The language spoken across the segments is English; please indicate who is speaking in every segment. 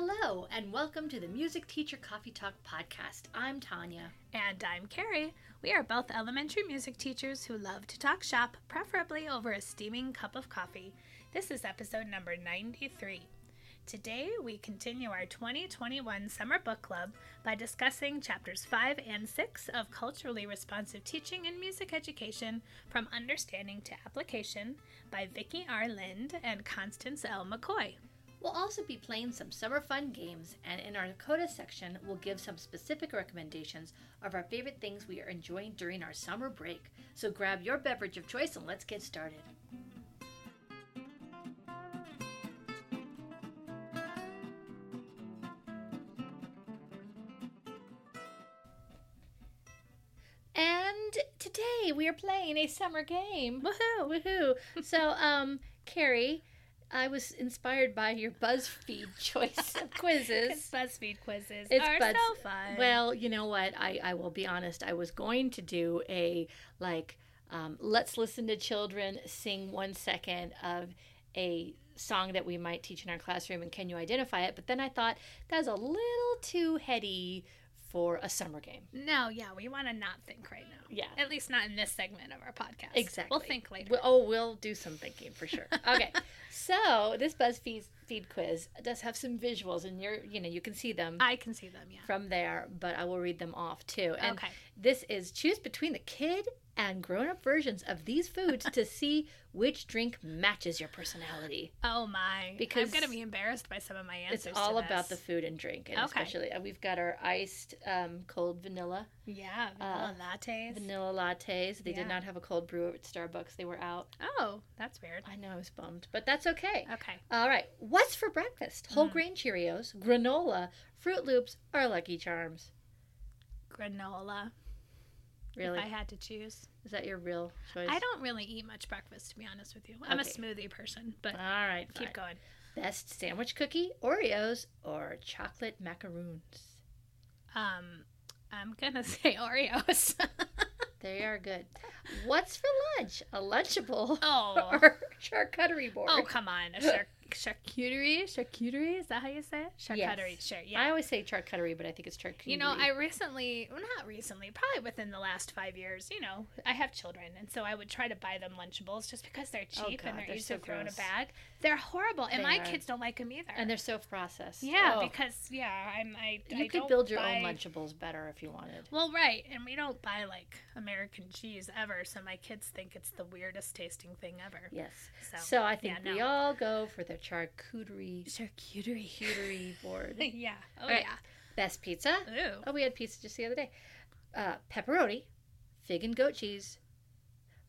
Speaker 1: Hello, and welcome to the Music Teacher Coffee Talk podcast. I'm Tanya.
Speaker 2: And I'm Carrie. We are both elementary music teachers who love to talk shop, preferably over a steaming cup of coffee. This is episode number 93. Today, we continue our 2021 Summer Book Club by discussing chapters 5 and 6 of Culturally Responsive Teaching in Music Education from Understanding to Application by Vicki R. Lind and Constance L. McCoy.
Speaker 1: We'll also be playing some summer fun games, and in our Dakota section, we'll give some specific recommendations of our favorite things we are enjoying during our summer break. So grab your beverage of choice and let's get started. And today we are playing a summer game. Woohoo! Woohoo! so, um, Carrie, I was inspired by your BuzzFeed choice of quizzes.
Speaker 2: BuzzFeed quizzes
Speaker 1: It's
Speaker 2: are
Speaker 1: Buzz-
Speaker 2: so fun.
Speaker 1: Well, you know what? I, I will be honest. I was going to do a like, um, let's listen to children sing one second of a song that we might teach in our classroom, and can you identify it? But then I thought that's a little too heady for a summer game.
Speaker 2: no, yeah, we want to not think right now.
Speaker 1: Yeah.
Speaker 2: At least not in this segment of our podcast.
Speaker 1: Exactly.
Speaker 2: We'll think later.
Speaker 1: We- oh, we'll do some thinking for sure. Okay, so this BuzzFeed feed quiz does have some visuals, and you're you know you can see them
Speaker 2: I can see them, yeah.
Speaker 1: from there, but I will read them off too. And
Speaker 2: Okay.
Speaker 1: this is choose between the kid and grown-up versions of these foods to see which drink matches your personality.
Speaker 2: Oh my.
Speaker 1: Because
Speaker 2: I'm going to be embarrassed by some of my answers.
Speaker 1: It's all about the food and drink, and
Speaker 2: Okay.
Speaker 1: especially uh, we've got our iced um, cold vanilla
Speaker 2: Yeah, vanilla lattes.
Speaker 1: vanilla lattes. They
Speaker 2: Yeah.
Speaker 1: did not have a cold brew at Starbucks. They were out.
Speaker 2: Oh, that's weird.
Speaker 1: I know I was bummed, but that's okay.
Speaker 2: Okay.
Speaker 1: All right. What's for breakfast? Whole
Speaker 2: Mm.
Speaker 1: grain Cheerios, granola, Froot Loops, or Lucky Charms?
Speaker 2: Granola.
Speaker 1: Really?
Speaker 2: If I had to choose.
Speaker 1: Is that your real choice?
Speaker 2: I don't really eat much breakfast, to be honest with you. I'm
Speaker 1: Okay.
Speaker 2: a smoothie person, but
Speaker 1: All right.
Speaker 2: keep
Speaker 1: fine.
Speaker 2: going.
Speaker 1: Best sandwich cookie, Oreos, or chocolate macaroons?
Speaker 2: Um, I'm gonna say Oreos.
Speaker 1: They are good. What's for lunch? A Lunchable
Speaker 2: oh,
Speaker 1: or charcuterie board?
Speaker 2: oh, come on, a char- charcuterie, charcuterie. Is that how you say it? Charcuterie.
Speaker 1: Yes.
Speaker 2: Sure. Yeah.
Speaker 1: I always say charcuterie, but I think it's charcuterie.
Speaker 2: You know, I recently, well, not recently, probably within the last five years, you know, I have children, and so I would try to buy them Lunchables just because they're
Speaker 1: Oh,
Speaker 2: cheap
Speaker 1: God,
Speaker 2: and they're,
Speaker 1: they're
Speaker 2: easy
Speaker 1: so
Speaker 2: to throw in a bag. They're horrible, and
Speaker 1: They
Speaker 2: my
Speaker 1: are.
Speaker 2: kids don't like them either.
Speaker 1: and they're so processed.
Speaker 2: yeah,
Speaker 1: Oh.
Speaker 2: because yeah, I'm I.
Speaker 1: you
Speaker 2: I
Speaker 1: could build your
Speaker 2: buy-
Speaker 1: own Lunchables better if you wanted.
Speaker 2: Well, right, and we don't buy like American cheese ever, so my kids think it's the weirdest tasting thing ever.
Speaker 1: Yes.
Speaker 2: So,
Speaker 1: So I think
Speaker 2: yeah,
Speaker 1: we
Speaker 2: no.
Speaker 1: all go for the charcuterie
Speaker 2: charcuterie.
Speaker 1: charcuterie board.
Speaker 2: yeah. Oh
Speaker 1: right.
Speaker 2: yeah.
Speaker 1: Best pizza?
Speaker 2: Ooh.
Speaker 1: Oh, we had pizza just the other day. Uh, pepperoni, fig and goat cheese,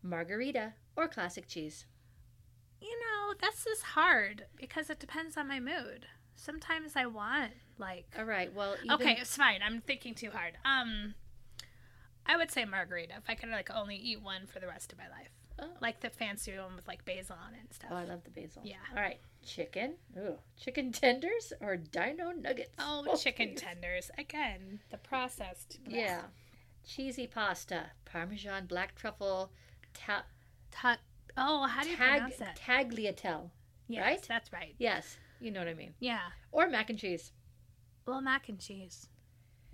Speaker 1: margherita, or classic cheese.
Speaker 2: You know, this is hard because it depends on my mood. Sometimes I want like
Speaker 1: All right. Well, even,
Speaker 2: Okay, it's fine. I'm thinking too hard. Um I would say margherita if I could like only eat one for the rest of my life.
Speaker 1: Oh.
Speaker 2: Like the fancy one with like basil on it and stuff.
Speaker 1: Oh, I love the basil.
Speaker 2: Yeah.
Speaker 1: All right. Chicken. Ooh. Chicken tenders or dino nuggets.
Speaker 2: Oh, oh chicken
Speaker 1: geez.
Speaker 2: tenders. Again, the processed. bleh.
Speaker 1: Yeah. Cheesy pasta, Parmesan black truffle, ta-
Speaker 2: Ta- oh, how do you
Speaker 1: tag-
Speaker 2: pronounce that?
Speaker 1: tagliatelle.
Speaker 2: Yes,
Speaker 1: right?
Speaker 2: that's right.
Speaker 1: Yes, you know what I mean.
Speaker 2: Yeah.
Speaker 1: Or mac and cheese.
Speaker 2: Well, mac and cheese.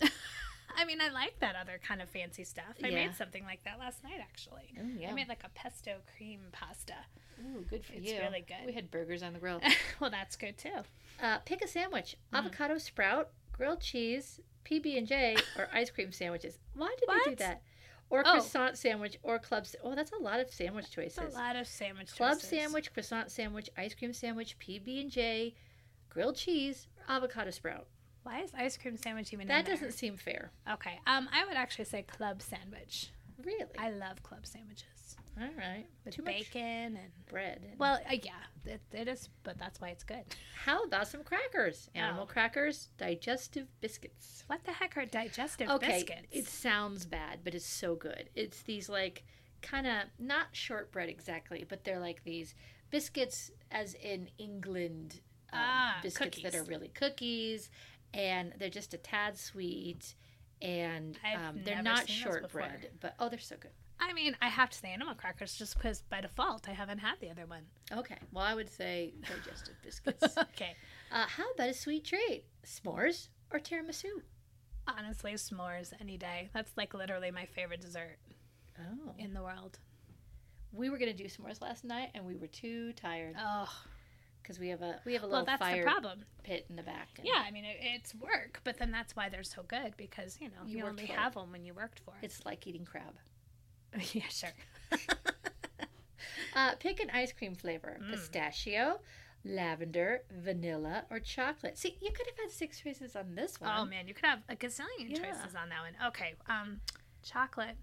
Speaker 2: I mean, I like that other kind of fancy stuff. I
Speaker 1: Yeah.
Speaker 2: made something like that last night, actually.
Speaker 1: Oh, yeah.
Speaker 2: I made like a pesto cream pasta.
Speaker 1: Ooh, good for
Speaker 2: It's
Speaker 1: you.
Speaker 2: It's really good.
Speaker 1: We had burgers on the grill.
Speaker 2: well, that's good too.
Speaker 1: Uh, pick a sandwich:
Speaker 2: Mhm.
Speaker 1: avocado sprout, grilled cheese, PB and J, or ice cream sandwiches. Why did they do that? Or
Speaker 2: Oh.
Speaker 1: croissant sandwich, or club. sa- Oh, that's a lot of sandwich choices.
Speaker 2: It's a lot of sandwich
Speaker 1: Club
Speaker 2: choices.
Speaker 1: sandwich, croissant sandwich, ice cream sandwich, PB and J, grilled cheese, or avocado sprout.
Speaker 2: Why is ice cream sandwich even
Speaker 1: That doesn't seem fair.
Speaker 2: Okay. Um, I would actually say club sandwich.
Speaker 1: Really?
Speaker 2: I love club sandwiches
Speaker 1: All right.
Speaker 2: with
Speaker 1: Too much
Speaker 2: bacon and.
Speaker 1: bread. and-
Speaker 2: Well, uh, yeah, it, it is, but that's why it's good.
Speaker 1: How about some crackers? Animal
Speaker 2: Oh.
Speaker 1: crackers, digestive biscuits.
Speaker 2: What the heck are digestive
Speaker 1: okay,
Speaker 2: biscuits?
Speaker 1: it sounds bad, but it's so good. It's these like kind of not shortbread exactly, but they're like these biscuits, as in England um,
Speaker 2: Ah,
Speaker 1: biscuits that are really cookies, and they're just a tad sweet, and um, they're not shortbread, but oh, they're so good.
Speaker 2: I mean, I have to say animal crackers just because by default I haven't had the other one.
Speaker 1: Okay. Well, I would say digestive biscuits.
Speaker 2: okay.
Speaker 1: uh, how about a sweet treat? S'mores or tiramisu?
Speaker 2: Honestly, s'mores any day. That's like literally my favorite dessert
Speaker 1: Oh.
Speaker 2: in the world.
Speaker 1: We were gonna do s'mores last night, and we were too tired
Speaker 2: Oh,
Speaker 1: because we have a we have a
Speaker 2: well,
Speaker 1: little
Speaker 2: that's
Speaker 1: fire
Speaker 2: problem.
Speaker 1: pit in the back. and
Speaker 2: Yeah, I mean, it, it's work, but then that's why they're so good because, you know,
Speaker 1: You
Speaker 2: you, only
Speaker 1: it.
Speaker 2: have them when you worked for it.
Speaker 1: It's like eating crab.
Speaker 2: yeah, sure.
Speaker 1: Uh, pick an ice cream flavor:
Speaker 2: Mm.
Speaker 1: pistachio, lavender, vanilla, or chocolate. See, you could have had six choices on this one.
Speaker 2: Oh, man, you could have a gazillion
Speaker 1: Yeah.
Speaker 2: choices on that one. Okay, um, chocolate.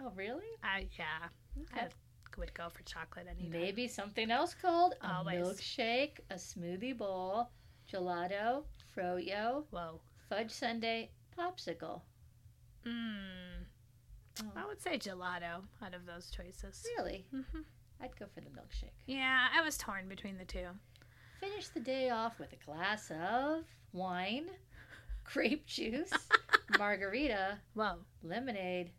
Speaker 1: Oh, really?
Speaker 2: I yeah,
Speaker 1: Okay.
Speaker 2: I would go for chocolate any day.
Speaker 1: Maybe something else called a
Speaker 2: Always.
Speaker 1: milkshake, a smoothie bowl, gelato, froyo,
Speaker 2: Whoa.
Speaker 1: fudge sundae, popsicle.
Speaker 2: Mm,
Speaker 1: Oh,
Speaker 2: I would say gelato out of those choices.
Speaker 1: really?
Speaker 2: hmm
Speaker 1: I'd go for the milkshake.
Speaker 2: Yeah, I was torn between the two.
Speaker 1: Finish the day off with a glass of wine, grape juice, margarita,
Speaker 2: Whoa.
Speaker 1: lemonade,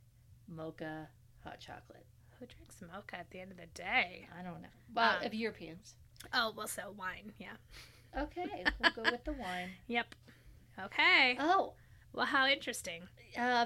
Speaker 1: mocha, hot chocolate.
Speaker 2: Who drinks mocha at the end of the day?
Speaker 1: I don't know. Well,
Speaker 2: Um,
Speaker 1: of Europeans.
Speaker 2: Oh, well, so wine. Yeah.
Speaker 1: Okay, we'll go with the wine.
Speaker 2: Yep. Okay.
Speaker 1: Oh,
Speaker 2: Well, how interesting.
Speaker 1: uh,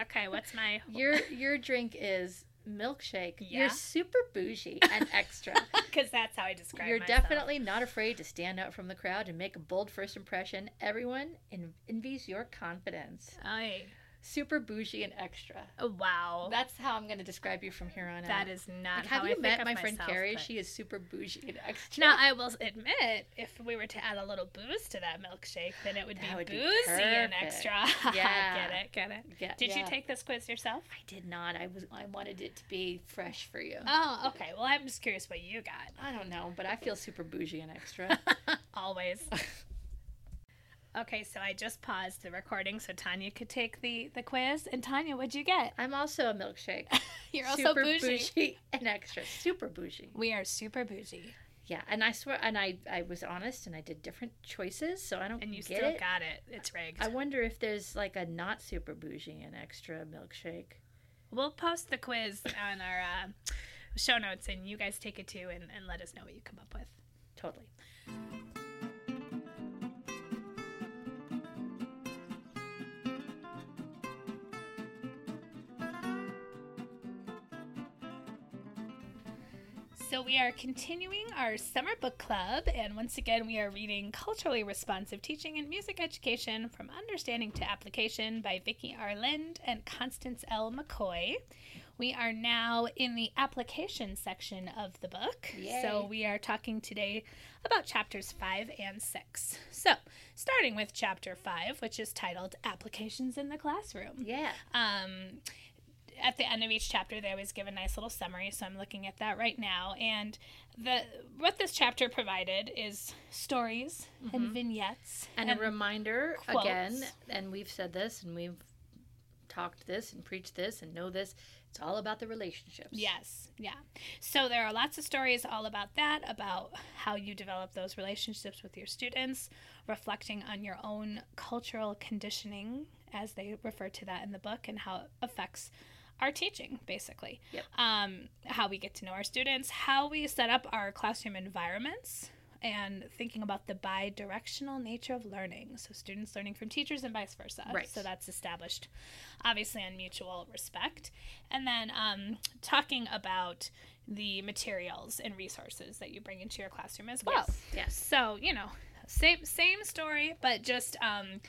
Speaker 2: Okay, what's my
Speaker 1: your your drink is milkshake.
Speaker 2: Yeah.
Speaker 1: You're super bougie and extra.
Speaker 2: Because that's how I describe it.
Speaker 1: You're
Speaker 2: myself.
Speaker 1: definitely not afraid to stand out from the crowd and make a bold first impression. Everyone en- envies your confidence.
Speaker 2: Aye.
Speaker 1: Super bougie and extra.
Speaker 2: Oh, wow.
Speaker 1: That's how I'm going to describe you from here on out.
Speaker 2: that is not
Speaker 1: Like,
Speaker 2: how
Speaker 1: have you
Speaker 2: think
Speaker 1: met my friend
Speaker 2: myself,
Speaker 1: Carrie?
Speaker 2: but-
Speaker 1: She is super bougie and extra.
Speaker 2: Now, I will admit, if we were to add a little booze to that milkshake, then it would
Speaker 1: That
Speaker 2: be
Speaker 1: would be
Speaker 2: and extra.
Speaker 1: Yeah.
Speaker 2: get it, get it.
Speaker 1: Yeah,
Speaker 2: Did you take this quiz yourself?
Speaker 1: I did not. I was. I wanted it to be fresh for you.
Speaker 2: Oh, okay. Well, I'm just curious what you got.
Speaker 1: I don't know, but I feel super bougie and extra.
Speaker 2: Always. okay, so I just paused the recording so Tanya could take the, the quiz. And Tanya, what'd you get?
Speaker 1: I'm also a milkshake.
Speaker 2: You're also
Speaker 1: super
Speaker 2: bougie.
Speaker 1: and extra. Super bougie.
Speaker 2: We are super bougie.
Speaker 1: Yeah, and I swear, and I, I was honest, and I did different choices, so I don't
Speaker 2: And you
Speaker 1: get
Speaker 2: still
Speaker 1: it.
Speaker 2: got it. It's rigged.
Speaker 1: I wonder if there's like a not super bougie and extra milkshake.
Speaker 2: We'll post the quiz on our uh, show notes and you guys take it too and, and let us know what you come up with.
Speaker 1: Totally.
Speaker 2: So, we are continuing our summer book club, and once again, we are reading Culturally Responsive Teaching in Music Education from Understanding to Application by Vicki R. Lind and Constance L. McCoy. We are now in the application section of the book.
Speaker 1: Yay.
Speaker 2: So, we are talking today about chapters 5 and 6. So, starting with chapter 5, which is titled Applications in the Classroom
Speaker 1: Yeah.
Speaker 2: um, at the end of each chapter they always give a nice little summary so i'm looking at that right now and the what this chapter provided is stories and mm-hmm. vignettes
Speaker 1: And, a reminder
Speaker 2: quotes.
Speaker 1: again, and we've said this, and we've talked this, and preached this, and know this. It's all about the relationships.
Speaker 2: Yes, yeah. So there are lots of stories all about that, about how you develop those relationships with your students, reflecting on your own cultural conditioning, as they refer to that in the book, and how it affects our teaching, basically.
Speaker 1: Yep.
Speaker 2: Um, how we get to know our students, how we set up our classroom environments. And thinking about the bi directional nature of learning. So, students learning from teachers and vice versa.
Speaker 1: Right.
Speaker 2: So, that's established obviously on mutual respect. And then um, talking about the materials and resources that you bring into your classroom as well.
Speaker 1: Yes. Yes.
Speaker 2: So, you know, same same story, but just um,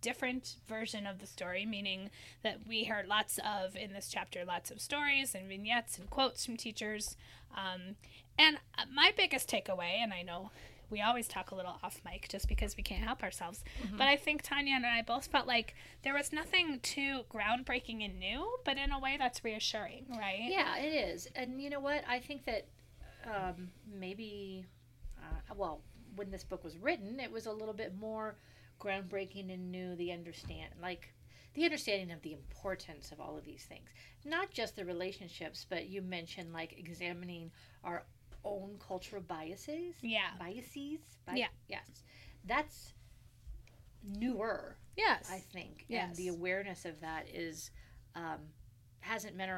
Speaker 2: different version of the story, meaning that we heard lots of in this chapter, lots of stories and vignettes and quotes from teachers. Um, and uh, my biggest takeaway, and I know we always talk a little off mic just because we can't help ourselves, but I think Tanya and I both felt like there was nothing too groundbreaking and new, but in a way that's reassuring, right?
Speaker 1: Yeah, it is. And you know what? I think that um, maybe, uh, well, when this book was written, it was a little bit more groundbreaking and new. The understand, like the understanding of the importance of all of these things, not just the relationships, but you mentioned like examining our own cultural biases.
Speaker 2: Yeah.
Speaker 1: Biases. Bi-
Speaker 2: Yeah.
Speaker 1: Yes, that's newer.
Speaker 2: Yes.
Speaker 1: I think.
Speaker 2: Yes.
Speaker 1: And the awareness of that is um, hasn't been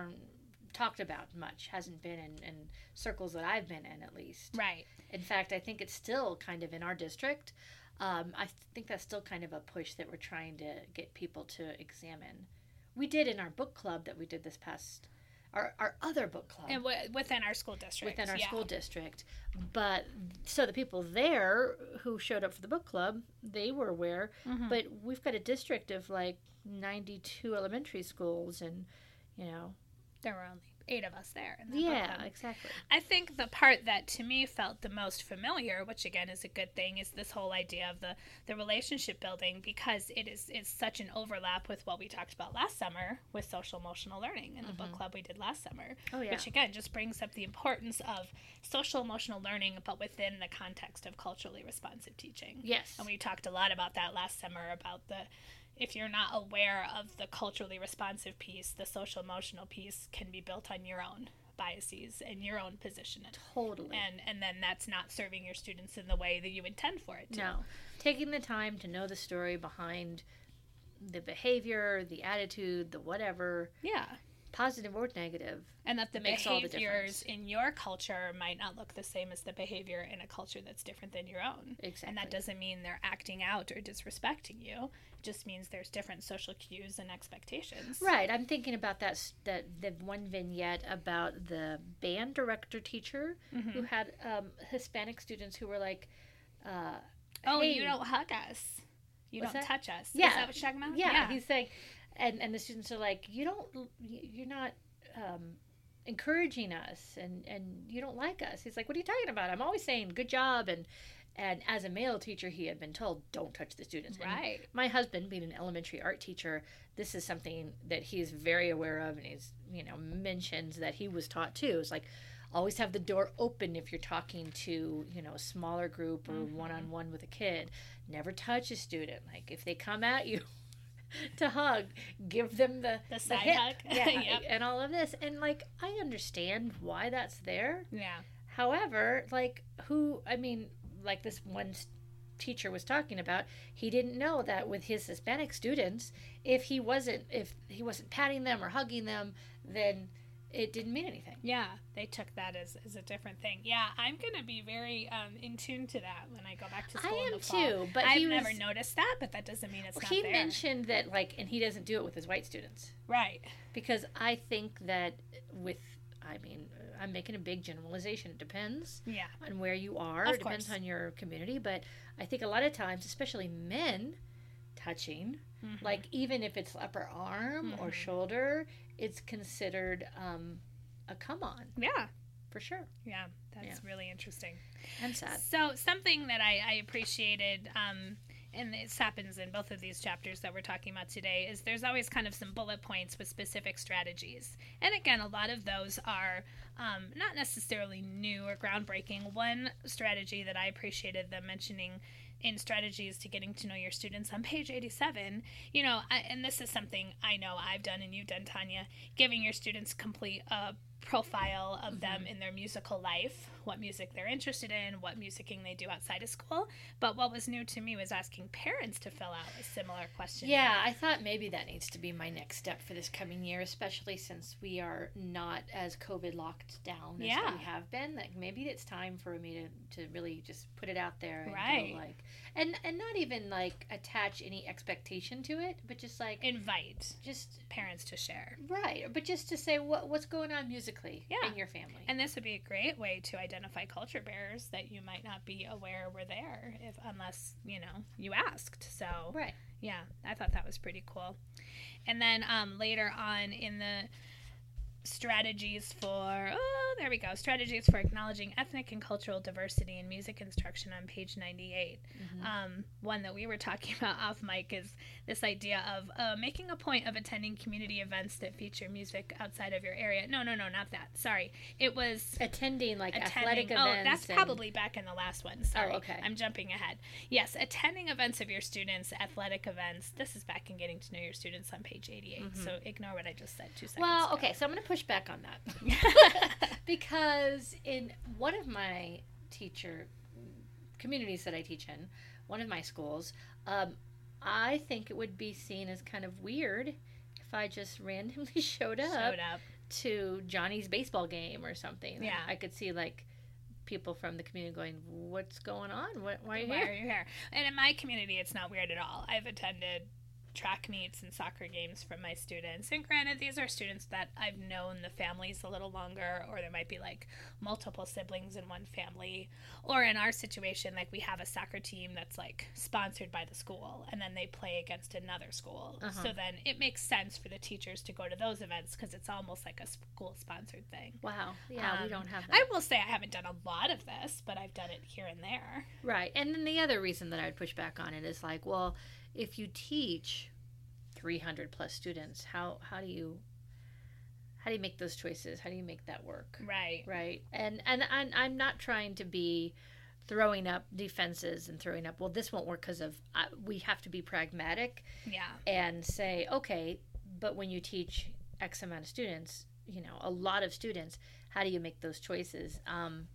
Speaker 1: talked about much. Hasn't been in, in circles that I've been in, at least.
Speaker 2: Right.
Speaker 1: In fact, I think it's still kind of in our district. Um, I think that's still kind of a push that we're trying to get people to examine. We did in our book club that we did this past our, our other book club
Speaker 2: And w- within our school district.
Speaker 1: within our
Speaker 2: yeah.
Speaker 1: school district. But so the people there who showed up for the book club, they were aware.
Speaker 2: Mhm.
Speaker 1: But we've got a district of like 92 elementary schools, and you know,
Speaker 2: There were only eight of us there.
Speaker 1: yeah, exactly.
Speaker 2: I think the part that to me felt the most familiar, which again is a good thing, is this whole idea of the, the relationship building because it is it's such an overlap with what we talked about last summer with social emotional learning in the book mm-hmm. club we did last summer.
Speaker 1: Oh yeah,
Speaker 2: Which again just brings up the importance of social emotional learning, but within the context of culturally responsive teaching.
Speaker 1: yes,
Speaker 2: And we talked a lot about that last summer about the if you're not aware of the culturally responsive piece, the social emotional piece can be built on your own biases and your own positioning.
Speaker 1: totally.
Speaker 2: And and then that's not serving your students in the way that you intend for it to.
Speaker 1: No, taking the time to know the story behind the behavior, the attitude, the whatever,
Speaker 2: Yeah.
Speaker 1: Positive or negative.
Speaker 2: And that the
Speaker 1: Makes all the
Speaker 2: behaviors
Speaker 1: difference.
Speaker 2: in your culture might not look the same as the behavior in a culture that's different than your own.
Speaker 1: Exactly.
Speaker 2: And that doesn't mean they're acting out or disrespecting you. It just means there's different social cues and expectations.
Speaker 1: Right. I'm thinking about that that the one vignette about the band director teacher
Speaker 2: Mhm.
Speaker 1: who had um, Hispanic students who were like, uh,
Speaker 2: Oh,
Speaker 1: hey,
Speaker 2: you don't hug us. You don't
Speaker 1: that?
Speaker 2: touch us.
Speaker 1: Yeah.
Speaker 2: Is that what you're talking about?
Speaker 1: Yeah, he's saying, and and the students are like, you don't, you're not um, encouraging us, and and you don't like us. He's like, what are you talking about? I'm always saying good job, and and as a male teacher, he had been told don't touch the students. And
Speaker 2: right.
Speaker 1: my husband being an elementary art teacher this is something that he's very aware of and he's you know mentions that he was taught too it's like always have the door open if you're talking to you know a smaller group or
Speaker 2: Mhm.
Speaker 1: one-on-one with a kid never touch a student like if they come at you to hug give them the
Speaker 2: The
Speaker 1: the
Speaker 2: side
Speaker 1: hip,
Speaker 2: hug.
Speaker 1: yeah,
Speaker 2: Yep.
Speaker 1: and all of this and like i understand why that's there
Speaker 2: Yeah.
Speaker 1: However, like who I mean, like this one teacher was talking about, he didn't know that with his Hispanic students, if he wasn't if he wasn't patting them or hugging them, then it didn't mean anything.
Speaker 2: Yeah. They took that as, as a different thing. Yeah. I'm going to be very um, in tune to that when I go back to
Speaker 1: I
Speaker 2: school in
Speaker 1: am too, but
Speaker 2: I've never noticed that, but that doesn't mean it's
Speaker 1: well,
Speaker 2: not
Speaker 1: he
Speaker 2: there.
Speaker 1: mentioned that like and he doesn't do it with his white students
Speaker 2: right.
Speaker 1: because I think that with I mean, I'm making a big generalization. It depends
Speaker 2: Yeah.
Speaker 1: on where you are.
Speaker 2: Of
Speaker 1: it depends
Speaker 2: course.
Speaker 1: on your community, but I think a lot of times, especially men touching,
Speaker 2: Mhm.
Speaker 1: like even if it's upper arm or
Speaker 2: Mhm.
Speaker 1: shoulder, it's considered um, a come on
Speaker 2: yeah.
Speaker 1: for sure.
Speaker 2: Yeah. That's
Speaker 1: Yeah.
Speaker 2: really interesting.
Speaker 1: And sad.
Speaker 2: So something that I, I appreciated, um, and this happens in both of these chapters that we're talking about today, is there's always kind of some bullet points with specific strategies. And again, a lot of those are um, not necessarily new or groundbreaking. One strategy that I appreciated them mentioning in strategies to getting to know your students. On page 87 you know I, and this is something i know i've done and you've done tanya giving your students complete uh, profile of them in their musical life what music they're interested in what musicking they do outside of school but what was new to me was asking parents to fill out a similar question
Speaker 1: Yeah, I thought maybe that needs to be my next step for this coming year, especially since we are not as COVID locked down as
Speaker 2: Yeah.
Speaker 1: we have been. Like maybe it's time for me to, to really just put it out there and
Speaker 2: Right.
Speaker 1: go like and and not even like attach any expectation to it, but just like
Speaker 2: invite
Speaker 1: just
Speaker 2: parents to share
Speaker 1: right, but just to say what what's going on musically
Speaker 2: Yeah.
Speaker 1: in your family.
Speaker 2: and this would be a great way to identify culture bearers that you might not be aware were there if unless you know you asked so
Speaker 1: right.
Speaker 2: Yeah, I thought that was pretty cool. And then um, later on in the strategies for oh there we go strategies for acknowledging ethnic and cultural diversity in music instruction on page 98
Speaker 1: Mhm.
Speaker 2: um, one that we were talking about off mic is this idea of uh, making a point of attending community events that feature music outside of your area no no no not that sorry it was
Speaker 1: attending like
Speaker 2: attending.
Speaker 1: athletic
Speaker 2: oh,
Speaker 1: events.
Speaker 2: that's
Speaker 1: and-
Speaker 2: probably back in the last one. Sorry.
Speaker 1: okay.
Speaker 2: I'm jumping ahead. Yes, attending events of your students, athletic events. This is back in getting to know your students on page 88. So ignore what I just said two seconds
Speaker 1: Mm-hmm. Well,
Speaker 2: ago.
Speaker 1: okay, so I'm going to push back on that. because in one of my teacher communities that I teach in, one of my schools, um, I think it would be seen as kind of weird if I just randomly showed up
Speaker 2: Showed up.
Speaker 1: to Johnny's baseball game or something.
Speaker 2: Yeah.
Speaker 1: I could see like people from the community going, "What's going on? What, why are you
Speaker 2: Why
Speaker 1: here?"
Speaker 2: are you here? And in my community, it's not weird at all. I've attended track meets and soccer games from my students. And granted, these are students that I've known the families a little longer, or there might be like multiple siblings in one family. Or in our situation, like we have a soccer team that's like sponsored by the school, and then they play against another school.
Speaker 1: Uh-huh.
Speaker 2: So then it makes sense for the teachers to go to those events because it's almost like a school sponsored thing.
Speaker 1: Wow. Yeah, we
Speaker 2: Um,
Speaker 1: don't have that.
Speaker 2: I will say I haven't done a lot of this, but I've done it here and there.
Speaker 1: Right. And then the other reason that I would push back on it is like, well, if you teach 300 plus students, how how do you how do you make those choices? How do you make that work?
Speaker 2: Right.
Speaker 1: Right. And and, and I'm not trying to be throwing up defenses and throwing up, well, this won't work because of uh, we have to be pragmatic
Speaker 2: Yeah.
Speaker 1: and say, okay, but when you teach X amount of students, you know, a lot of students, how do you make those choices? Um,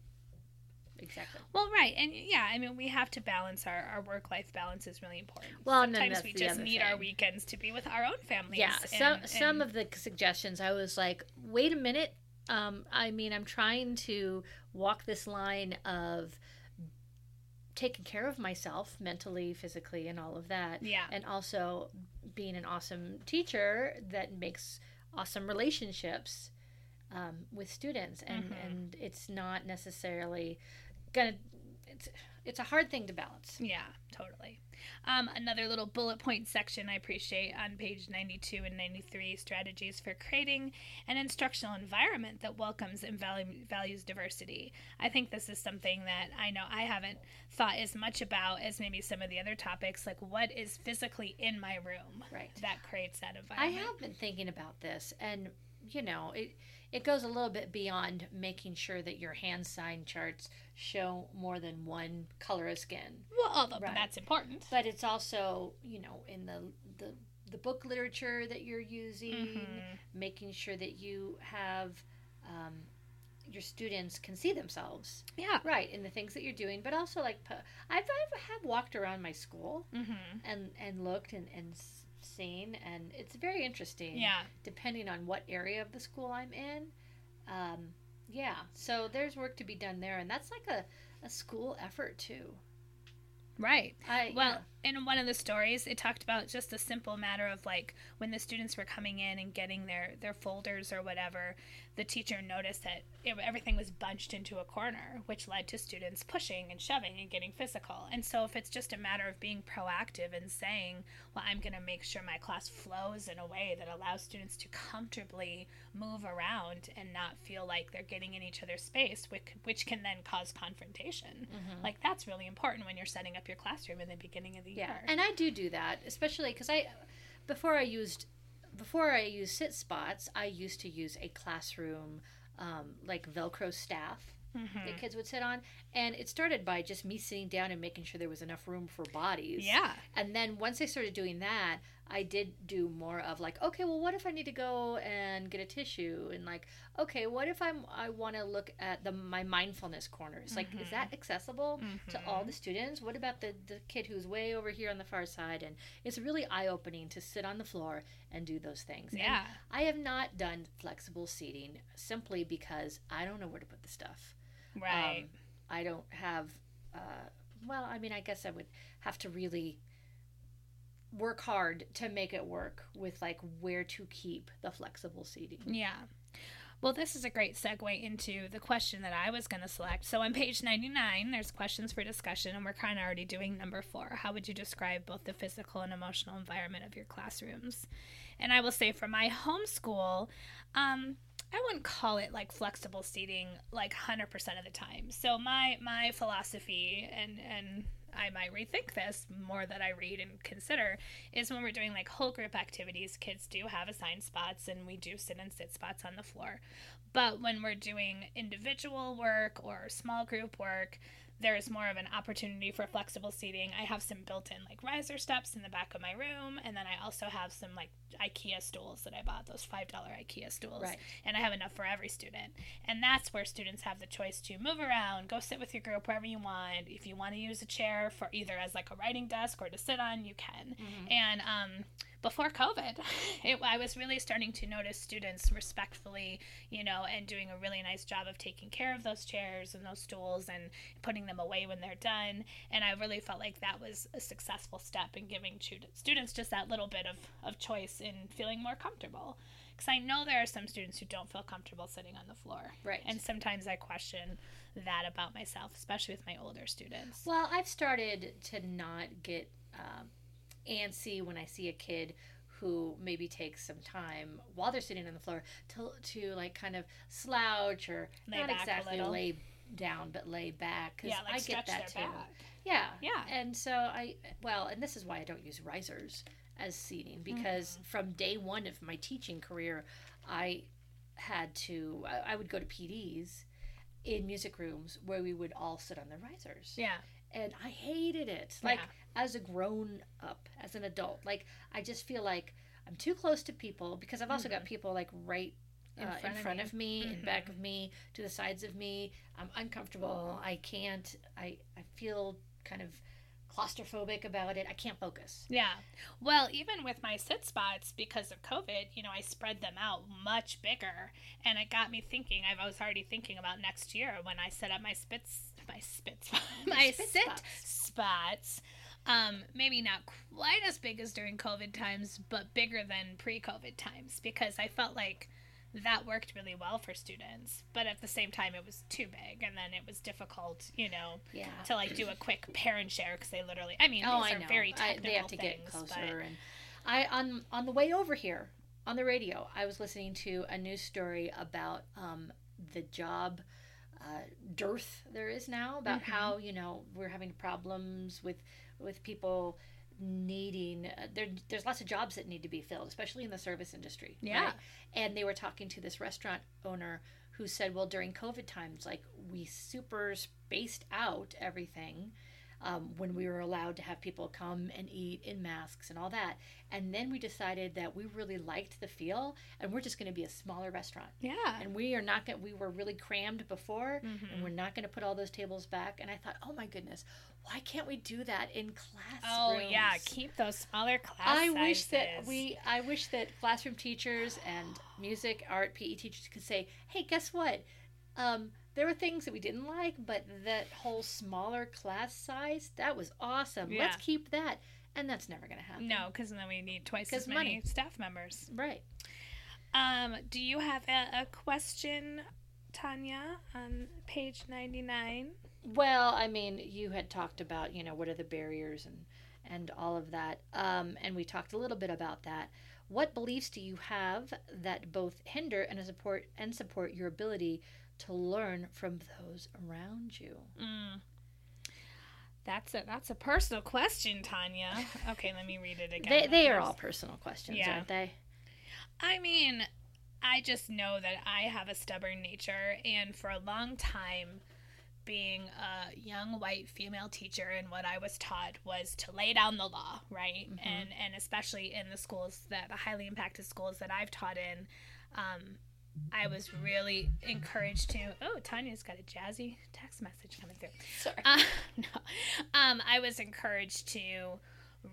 Speaker 1: exactly.
Speaker 2: Well, right, and yeah, I mean, we have to balance our, our work life balance is really important.
Speaker 1: Well, and
Speaker 2: sometimes we just need our weekends to be with our own families.
Speaker 1: Yeah, some
Speaker 2: and-
Speaker 1: some of the suggestions I was like, wait a minute. Um, I mean, I'm trying to walk this line of taking care of myself mentally, physically, and all of that,
Speaker 2: yeah,
Speaker 1: and also being an awesome teacher that makes awesome relationships um, with students, and
Speaker 2: Mhm.
Speaker 1: and it's not necessarily gonna. It's it's a hard thing to balance.
Speaker 2: yeah, totally. Um, another little bullet point section I appreciate on page 92 and 93 strategies for creating an instructional environment that welcomes and value, values diversity. I think this is something that I know I haven't thought as much about as maybe some of the other topics, like what is physically in my room
Speaker 1: Right.
Speaker 2: that creates that environment.
Speaker 1: I have been thinking about this, and you know, it it goes a little bit beyond making sure that your hand sign charts show more than one color of skin,
Speaker 2: Well, although
Speaker 1: Right.
Speaker 2: that's important.
Speaker 1: but it's also you know in the the the book literature that you're using,
Speaker 2: Mhm.
Speaker 1: making sure that you have. Um, your students can see themselves
Speaker 2: Yeah.
Speaker 1: right in the things that you're doing but also like i've, I've have walked around my school
Speaker 2: Mm-hmm.
Speaker 1: and and looked and and s- seen and it's very interesting
Speaker 2: Yeah.
Speaker 1: depending on what area of the school I'm in. Um, yeah, so there's work to be done there, and that's like a, a school effort too.
Speaker 2: Right.
Speaker 1: I
Speaker 2: Well, in one of the stories, it talked about just a simple matter of like when the students were coming in and getting their their folders or whatever, the teacher noticed that it, everything was bunched into a corner, which led to students pushing and shoving and getting physical. And so, if it's just a matter of being proactive and saying, "Well, I'm going to make sure my class flows in a way that allows students to comfortably move around and not feel like they're getting in each other's space, which which can then cause confrontation."
Speaker 1: Mhm.
Speaker 2: Like that's really important when you're setting up your classroom in the beginning of the
Speaker 1: yeah,
Speaker 2: year.
Speaker 1: and I do do that, especially because I before I used before I used sit spots, I used to use a classroom um, like Velcro staff
Speaker 2: Mhm.
Speaker 1: that kids would sit on, and it started by just me sitting down and making sure there was enough room for bodies.
Speaker 2: Yeah.
Speaker 1: And then once I started doing that, I did do more of like, okay, well, what if I need to go and get a tissue? And like, okay, what if I'm I want to look at the my mindfulness corners? Like, is
Speaker 2: Mhm.
Speaker 1: that accessible to all the students? What about the the kid who's way over here on the far side? And it's really eye opening to sit on the floor and do those things. And
Speaker 2: Yeah.
Speaker 1: I have not done flexible seating simply because I don't know where to put the stuff.
Speaker 2: Right.
Speaker 1: Um, I don't have. Uh, well, I mean, I guess I would have to really work hard to make it work with like where to keep the flexible seating.
Speaker 2: yeah. Well, this is a great segue into the question that I was going to select. So on page 99, there's questions for discussion, and we're kind of already doing number four. How would you describe both the physical and emotional environment of your classrooms? And I will say for my homeschool, um, I wouldn't call it like flexible seating like 100% of the time. So my my philosophy and and I might rethink this more that I read and consider is when we're doing like whole group activities, kids do have assigned spots and we do sit and sit spots on the floor. But when we're doing individual work or small group work, there's more of an opportunity for flexible seating. I have some built in like riser steps in the back of my room, and then I also have some like IKEA stools that I bought, those $5 IKEA stools
Speaker 1: Right.
Speaker 2: and I have enough for every student. And that's where students have the choice to move around, go sit with your group wherever you want. If you want to use a chair for either as like a writing desk or to sit on, you can.
Speaker 1: Mhm.
Speaker 2: And um, before COVID, it, I was really starting to notice students respectfully, you know, and doing a really nice job of taking care of those chairs and those stools and putting them away when they're done. And I really felt like that was a successful step in giving students just that little bit of, of choice in feeling more comfortable. Because I know there are some students who don't feel comfortable sitting on the floor.
Speaker 1: Right.
Speaker 2: And sometimes I question that about myself, especially with my older students.
Speaker 1: Well, I've started to not get um, antsy when I see a kid who maybe takes some time while they're sitting on the floor to to like kind of slouch or
Speaker 2: Lay
Speaker 1: not exactly lay down but lay back because
Speaker 2: yeah, like
Speaker 1: I get that too.
Speaker 2: back.
Speaker 1: Yeah,
Speaker 2: Yeah.
Speaker 1: And so I well, and this is why I don't use risers as seating because from day one of my teaching career, I had to I, I would go to PDs in music rooms where we would all sit on the risers
Speaker 2: Yeah.
Speaker 1: And I hated it. Like
Speaker 2: Yeah.
Speaker 1: as a grown up, as an adult, like I just feel like I'm too close to people because I've also got people like right
Speaker 2: Mm-hmm. In
Speaker 1: uh,
Speaker 2: front
Speaker 1: in
Speaker 2: of
Speaker 1: front
Speaker 2: you.
Speaker 1: of me, in
Speaker 2: Mhm.
Speaker 1: back of me, to the sides of me. I'm uncomfortable. I can't. I I feel kind of claustrophobic about it. I can't focus.
Speaker 2: Yeah. Well, even with my sit spots, because of COVID, you know, I spread them out much bigger. And it got me thinking, I was already thinking about next year when I set up my spits, my spits, my
Speaker 1: spit
Speaker 2: sit
Speaker 1: spots.
Speaker 2: spots. Um, maybe not quite as big as during COVID times, but bigger than pre COVID times because I felt like that worked really well for students. But at the same time, it was too big. And then it was difficult, you know,
Speaker 1: Yeah.
Speaker 2: to like do a quick parent share because they literally, I mean,
Speaker 1: Oh,
Speaker 2: these
Speaker 1: I
Speaker 2: are
Speaker 1: know.
Speaker 2: very
Speaker 1: I, they have to
Speaker 2: things,
Speaker 1: get
Speaker 2: but-
Speaker 1: closer. And I on on the way over here on the radio, I was listening to a news story about um, the job uh, dearth there is now about
Speaker 2: Mhm.
Speaker 1: how you know we're having problems with with people needing uh, there there's lots of jobs that need to be filled especially in the service industry
Speaker 2: Yeah.
Speaker 1: right? and they were talking to this restaurant owner who said well during covid times like we super spaced out everything um, when we were allowed to have people come and eat in masks and all that. And then we decided that we really liked the feel, and we're just going to be a smaller restaurant.
Speaker 2: Yeah.
Speaker 1: And we are not going. We were really crammed before,
Speaker 2: Mhm.
Speaker 1: and we're not going to put all those tables back. And I thought, oh my goodness, why can't we do that in classrooms?
Speaker 2: Oh yeah, keep those smaller class
Speaker 1: I wish that we. I wish that classroom teachers and music, art, PE teachers could say, "Hey, guess what? Um, there were things that we didn't like, but that whole smaller class size that was awesome.
Speaker 2: Yeah.
Speaker 1: Let's keep that." And that's never going to happen.
Speaker 2: no, because then we need twice as many
Speaker 1: money.
Speaker 2: staff members.
Speaker 1: Right.
Speaker 2: Um, do you have a, a question, Tanya, on page ninety nine?
Speaker 1: Well, I mean, you had talked about, you know, what are the barriers and and all of that. Um, and we talked a little bit about that. What beliefs do you have that both hinder and support and support your ability to learn from those around you?
Speaker 2: Mm. That's a that's a personal question, Tanya. Okay, let me read it again.
Speaker 1: They they are all personal questions,
Speaker 2: Yeah.
Speaker 1: aren't they?
Speaker 2: I mean, I just know that I have a stubborn nature, and for a long time, being a young white female teacher, and what I was taught was to lay down the law, right?
Speaker 1: Mhm.
Speaker 2: And and especially in the schools that the highly impacted schools that I've taught in, um, I was really encouraged to. Oh, Tanya's got a jazzy text message coming through.
Speaker 1: Sorry.
Speaker 2: Uh, no. Um, I was encouraged to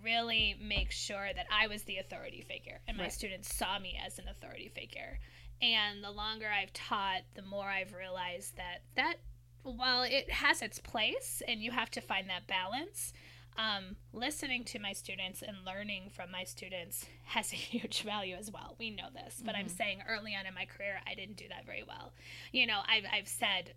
Speaker 2: really make sure that I was the authority figure and my
Speaker 1: Right.
Speaker 2: students saw me as an authority figure. And the longer I've taught, the more I've realized that that while it has its place and you have to find that balance, um, listening to my students and learning from my students has a huge value as well. We know this, but I'm
Speaker 1: Mhm.
Speaker 2: saying early on in my career, I didn't do that very well. You know, I've, I've said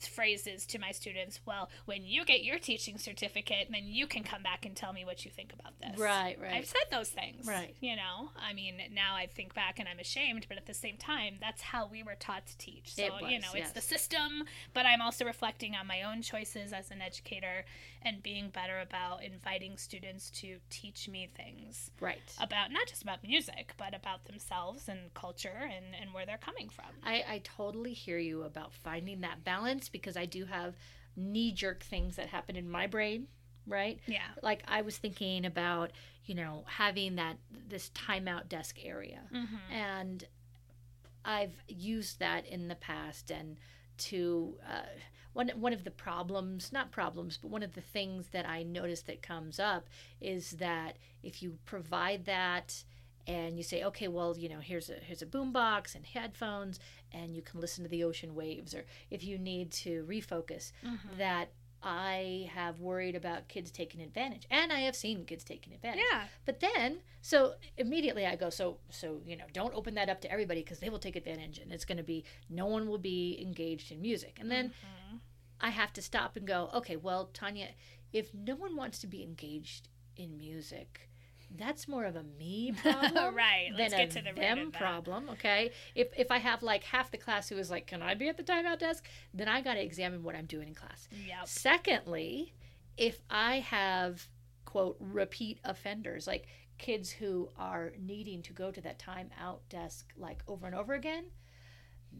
Speaker 2: phrases to my students well when you get your teaching certificate then you can come back and tell me what you think about this
Speaker 1: Right, right.
Speaker 2: i've said those things
Speaker 1: Right.
Speaker 2: you know i mean now i think back and i'm ashamed but at the same time that's how we were taught to teach so
Speaker 1: It
Speaker 2: you know
Speaker 1: yes.
Speaker 2: it's the system but i'm also reflecting on my own choices as an educator and being better about inviting students to teach me things
Speaker 1: right.
Speaker 2: about not just about music but about themselves and culture and, and where they're coming from
Speaker 1: I, I totally hear you about finding that balance because I do have knee jerk things that happen in my brain, right?
Speaker 2: yeah
Speaker 1: Like I was thinking about, you know, having that this timeout desk area.
Speaker 2: mm-hmm.
Speaker 1: And I've used that in the past and to uh, one one of the problems, not problems, but one of the things that I notice that comes up is that if you provide that and you say, okay, well, you know, here's a here's a boombox and headphones, and you can listen to the ocean waves, or if you need to refocus,
Speaker 2: Mhm.
Speaker 1: that I have worried about kids taking advantage, and I have seen kids taking advantage.
Speaker 2: Yeah.
Speaker 1: But then, so immediately I go, so so you know, don't open that up to everybody because they will take advantage, and it's going to be no one will be engaged in music. And then
Speaker 2: Mhm.
Speaker 1: I have to stop and go, okay, well, Tanya, if no one wants to be engaged in music, that's more of a me problem
Speaker 2: right.
Speaker 1: than
Speaker 2: Let's
Speaker 1: a
Speaker 2: get to the
Speaker 1: them problem. Okay, if if I have like half the class who is like, can I be at the timeout desk? Then I got to examine what I'm doing in class.
Speaker 2: Yep.
Speaker 1: Secondly, if I have quote repeat offenders, like kids who are needing to go to that timeout desk like over and over again,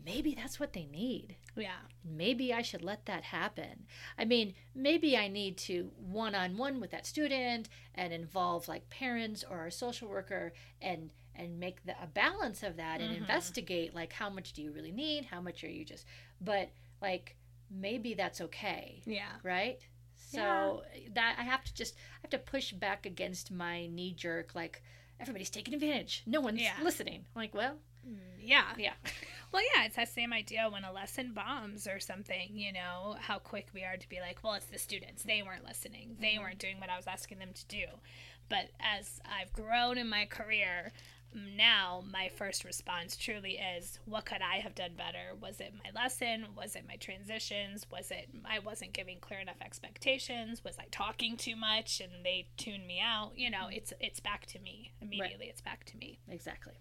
Speaker 1: maybe that's what they need.
Speaker 2: Yeah.
Speaker 1: Maybe I should let that happen. I mean, maybe I need to one on one with that student and involve like parents or our social worker and and make the, a balance of that and
Speaker 2: Mhm.
Speaker 1: investigate like how much do you really need? How much are you just but like maybe that's okay
Speaker 2: Yeah.
Speaker 1: right? So that I have to just I have to push back against my knee jerk like everybody's taking advantage. No one's
Speaker 2: Yeah.
Speaker 1: listening. I'm like, well,
Speaker 2: Yeah.
Speaker 1: yeah.
Speaker 2: Well, yeah, it's that same idea when a lesson bombs or something, you know, how quick we are to be like, well, it's the students. They weren't listening. They
Speaker 1: Mhm.
Speaker 2: weren't doing what I was asking them to do. But as I've grown in my career, now my first response truly is, what could I have done better? Was it my lesson? Was it my transitions? Was it I wasn't giving clear enough expectations? Was I talking too much and they tuned me out? You know, it's it's back to me. Immediately it's back to me.
Speaker 1: Exactly.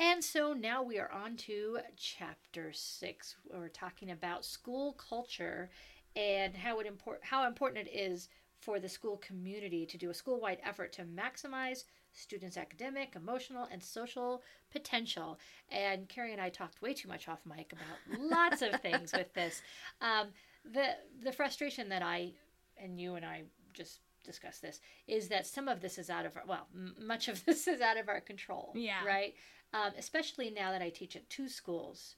Speaker 1: And so now we are on to chapter six. Where we're talking about school culture and how it import how important it is for the school community to do a school-wide effort to maximize students' academic, emotional, and social potential. And Carrie and I talked way too much off mic about lots of things with this. Um, the the frustration that I and you and I just discussed this is that some of this is out of our well m- much of this is out of our control
Speaker 2: Yeah.
Speaker 1: right um, especially now that i teach at two schools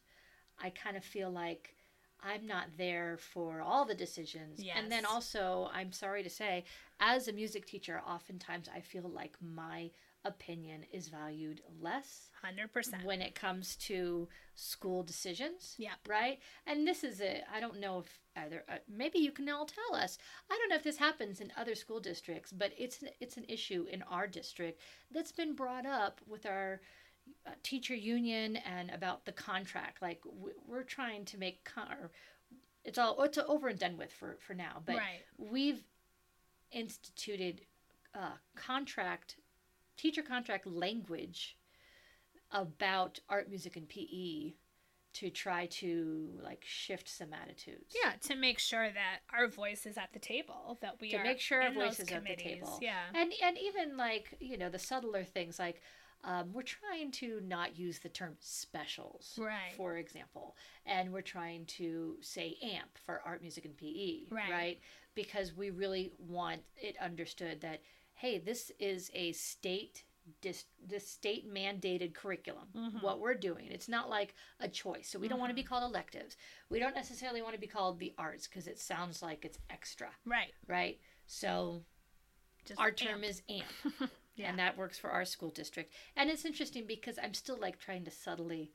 Speaker 1: i kind of feel like i'm not there for all the decisions and then also i'm sorry to say as a music teacher oftentimes i feel like my opinion is valued less
Speaker 2: 100%.
Speaker 1: when it comes to school decisions.
Speaker 2: Yeah.
Speaker 1: Right. And this is a, I don't know if either, uh, maybe you can all tell us. I don't know if this happens in other school districts, but it's, an, it's an issue in our district that's been brought up with our teacher union and about the contract. Like we're trying to make, con- it's all, it's over and done with for, for now, but
Speaker 2: right.
Speaker 1: we've instituted uh, contract teacher contract language about art music and pe to try to like shift some attitudes
Speaker 2: Yeah, to make sure that our voice is at the table, that we
Speaker 1: to
Speaker 2: are
Speaker 1: make sure our voice is at the table
Speaker 2: Yeah,
Speaker 1: and and even like you know the subtler things like um, we're trying to not use the term specials
Speaker 2: Right.
Speaker 1: for example and we're trying to say amp for art music and pe
Speaker 2: Right.
Speaker 1: because we really want it understood that hey this is a state dis- this state mandated curriculum
Speaker 2: Mhm.
Speaker 1: what we're doing it's not like a choice so we don't want to be called electives we don't necessarily want to be called the arts because it sounds like it's extra
Speaker 2: right.
Speaker 1: right so
Speaker 2: Just
Speaker 1: our term is amp
Speaker 2: Yeah.
Speaker 1: and that works for our school district. And it's interesting because i'm still like trying to subtly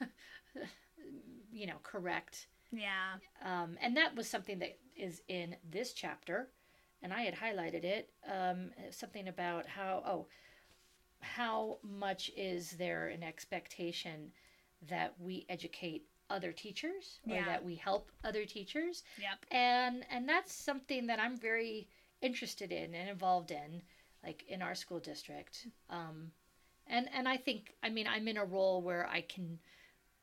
Speaker 1: you know correct.
Speaker 2: Yeah,
Speaker 1: um, and that was something that is in this chapter and i had highlighted it um, something about how oh how much is there an expectation that we educate other teachers or
Speaker 2: Yeah.
Speaker 1: that we help other teachers?
Speaker 2: Yep,
Speaker 1: and and that's something that i'm very interested in and involved in like in our school district um and and i think i mean i'm in a role where i can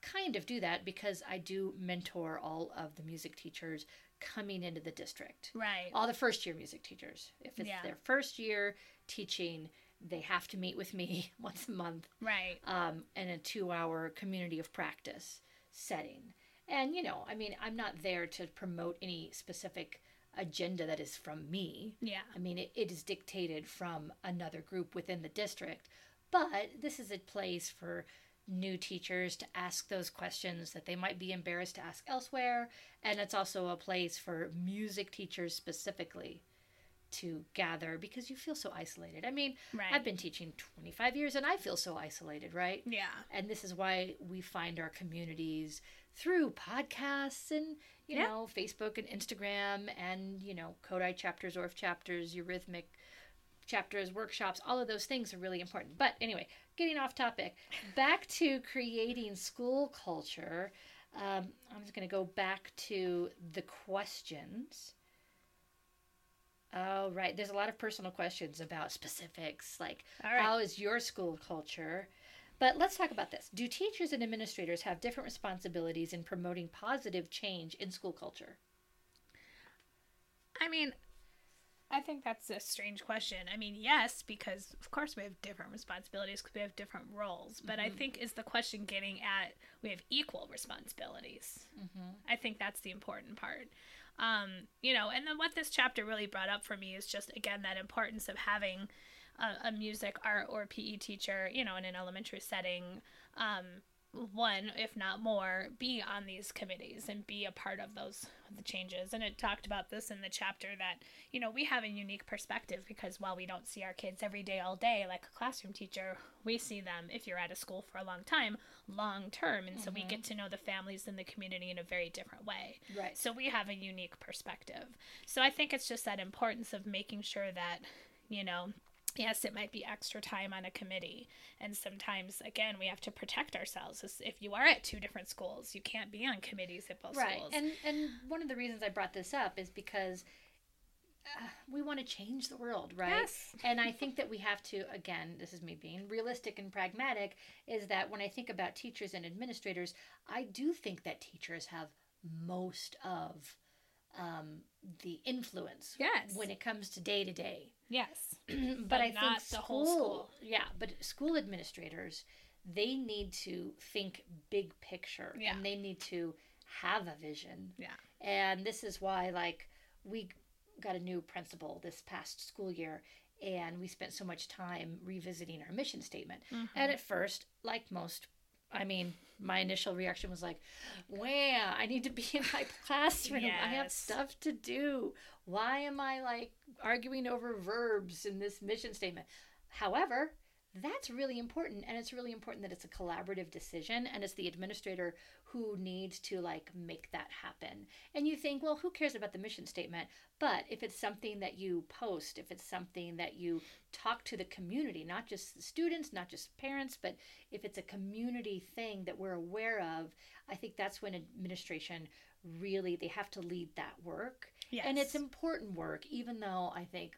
Speaker 1: kind of do that because i do mentor all of the music teachers coming into the district
Speaker 2: right.
Speaker 1: all the first year music teachers if it's
Speaker 2: Yeah.
Speaker 1: their first year teaching they have to meet with me once a month
Speaker 2: Right.
Speaker 1: um, in a two hour community of practice setting. And, you know, I mean, I'm not there to promote any specific agenda that is from me.
Speaker 2: Yeah.
Speaker 1: I mean, it, it is dictated from another group within the district. But this is a place for new teachers to ask those questions that they might be embarrassed to ask elsewhere. And it's also a place for music teachers specifically to gather because you feel so isolated. I mean,
Speaker 2: Right.
Speaker 1: I've been teaching 25 years and I feel so isolated, right?
Speaker 2: Yeah.
Speaker 1: And this is why we find our communities through podcasts and, you
Speaker 2: Yeah.
Speaker 1: know, Facebook and Instagram and, you know, Kodály chapters, Orff chapters, Eurhythmic chapters, workshops, all of those things are really important. But anyway, getting off topic, back to creating school culture. Um, I'm just going to go back to the questions. Oh, right. There's a lot of personal questions about specifics, like
Speaker 2: right.
Speaker 1: how is your school culture? But let's talk about this. Do teachers and administrators have different responsibilities in promoting positive change in school culture?
Speaker 2: I mean, I think that's a strange question. I mean, yes, because of course we have different responsibilities because we have different roles. But I mm-hmm. think is the question getting at we have equal responsibilities. Mm-hmm. I think that's the important part. Um, you know, and then what this chapter really brought up for me is just again that importance of having a, a music, art, or PE teacher, you know, in an elementary setting. Um, one, if not more, be on these committees and be a part of those the changes. And it talked about this in the chapter that you know we have a unique perspective because while we don't see our kids every day all day like a classroom teacher, we see them if you're at a school for a long time, long term, and so we mm-hmm. get to know the families in the community in a very different way.
Speaker 1: Right.
Speaker 2: So we have a unique perspective. So I think it's just that importance of making sure that you know yes, it might be extra time on a committee. And sometimes, again, we have to protect ourselves. If you are at two different schools, you can't be on committees at both
Speaker 1: right
Speaker 2: schools.
Speaker 1: and and one of the reasons i brought this up is because uh, we want to change the world right
Speaker 2: Yes.
Speaker 1: and i think that we have to again this is me being realistic and pragmatic is that when i think about teachers and administrators i do think that teachers have most of um, the influence
Speaker 2: Yes.
Speaker 1: when it comes to day to day
Speaker 2: yes.
Speaker 1: but,
Speaker 2: But
Speaker 1: I
Speaker 2: not
Speaker 1: think
Speaker 2: the
Speaker 1: school,
Speaker 2: whole school.
Speaker 1: yeah, but school administrators, they need to think big picture,
Speaker 2: Yeah.
Speaker 1: and they need to have a vision.
Speaker 2: Yeah.
Speaker 1: And this is why, like, we got a new principal this past school year, and we spent so much time revisiting our mission statement.
Speaker 2: Mm-hmm.
Speaker 1: And at first, like most, I mean, my initial reaction was like, wow, I need to be in my classroom. I have stuff to do. Why am I like arguing over verbs in this mission statement? However, that's really important and it's really important that it's a collaborative decision and it's the administrator who needs to like make that happen. And you think well who cares about the mission statement? But if it's something that you post if it's something that you talk to the community not just the students not just parents but if it's a community thing that we're aware of i think that's when administration really they have to lead that work.
Speaker 2: Yes.
Speaker 1: and it's important work even though i think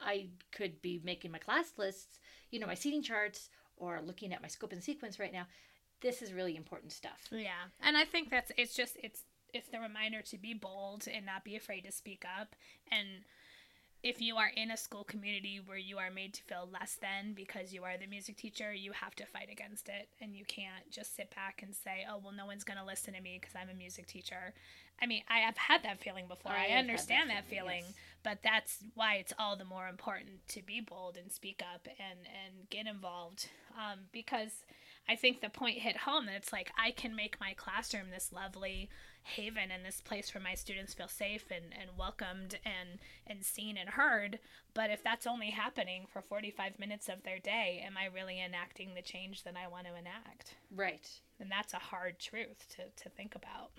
Speaker 1: I could be making my class lists, you know, my seating charts, or looking at my scope and sequence right now. This is really important stuff.
Speaker 2: Yeah, and I think that's it's just it's it's the reminder to be bold and not be afraid to speak up. And if you are in a school community where you are made to feel less than because you are the music teacher, you have to fight against it, and you can't just sit back and say, "Oh, well, no one's going to listen to me because I'm a music teacher." I mean, I have had that feeling before.
Speaker 1: I
Speaker 2: I,
Speaker 1: that
Speaker 2: understand that
Speaker 1: feeling,
Speaker 2: feeling,
Speaker 1: yes.
Speaker 2: but that's why it's all the more important to be bold and speak up and and get involved um, because I think the point hit home that it's like I can make my classroom this lovely haven and this place where my students feel safe and, and welcomed and and seen and heard. But if that's only happening for 45 minutes of their day, am I really enacting the change that I want to enact?
Speaker 1: Right.
Speaker 2: And that's a hard truth to, to think about.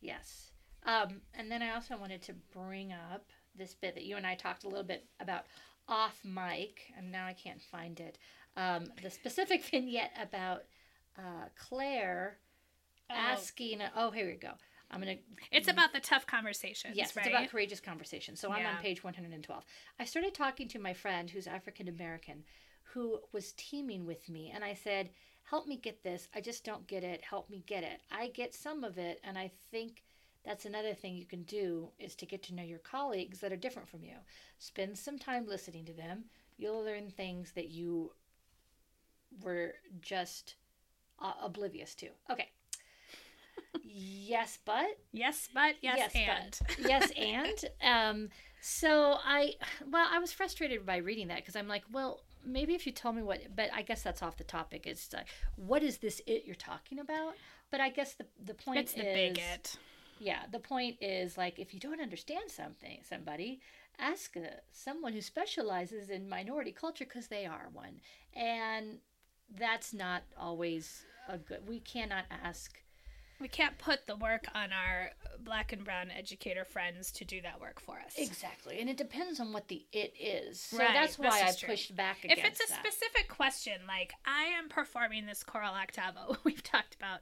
Speaker 1: Yes. Um, and then I also wanted to bring up this bit that you and I talked a little bit about off mic, and now I can't find it. Um, the specific vignette about uh, Claire
Speaker 2: Oh.
Speaker 1: asking. Oh, here we go. I'm gonna
Speaker 2: It's about the tough conversations,
Speaker 1: Yes,
Speaker 2: right?
Speaker 1: it's about courageous conversation. So I'm on page 112. I started talking to my friend who's African American who was teaming with me, and I said, Help me get this. I just don't get it. Help me get it. I get some of it, and I think that's another thing you can do is to get to know your colleagues that are different from you. Spend some time listening to them. You'll learn things that you were just uh, oblivious to. Okay. yes, but
Speaker 2: yes, but yes, and.
Speaker 1: but yes and um so i well i was frustrated by reading that because i'm like well maybe if you tell me what, but I guess that's off the topic. It's like, what is this it you're talking about? But I guess the the point
Speaker 2: It's
Speaker 1: is
Speaker 2: the big it.
Speaker 1: yeah the point is like if you don't understand something somebody ask uh, someone who specializes in minority culture because they are one and that's not always a good we cannot ask
Speaker 2: We can't put the work on our black and brown educator friends to do that work for us.
Speaker 1: exactly and it depends on what the it is so
Speaker 2: Right,
Speaker 1: that's why i
Speaker 2: true.
Speaker 1: pushed back against.
Speaker 2: If it's a
Speaker 1: that.
Speaker 2: specific question, like I am performing this choral octavo, we've talked about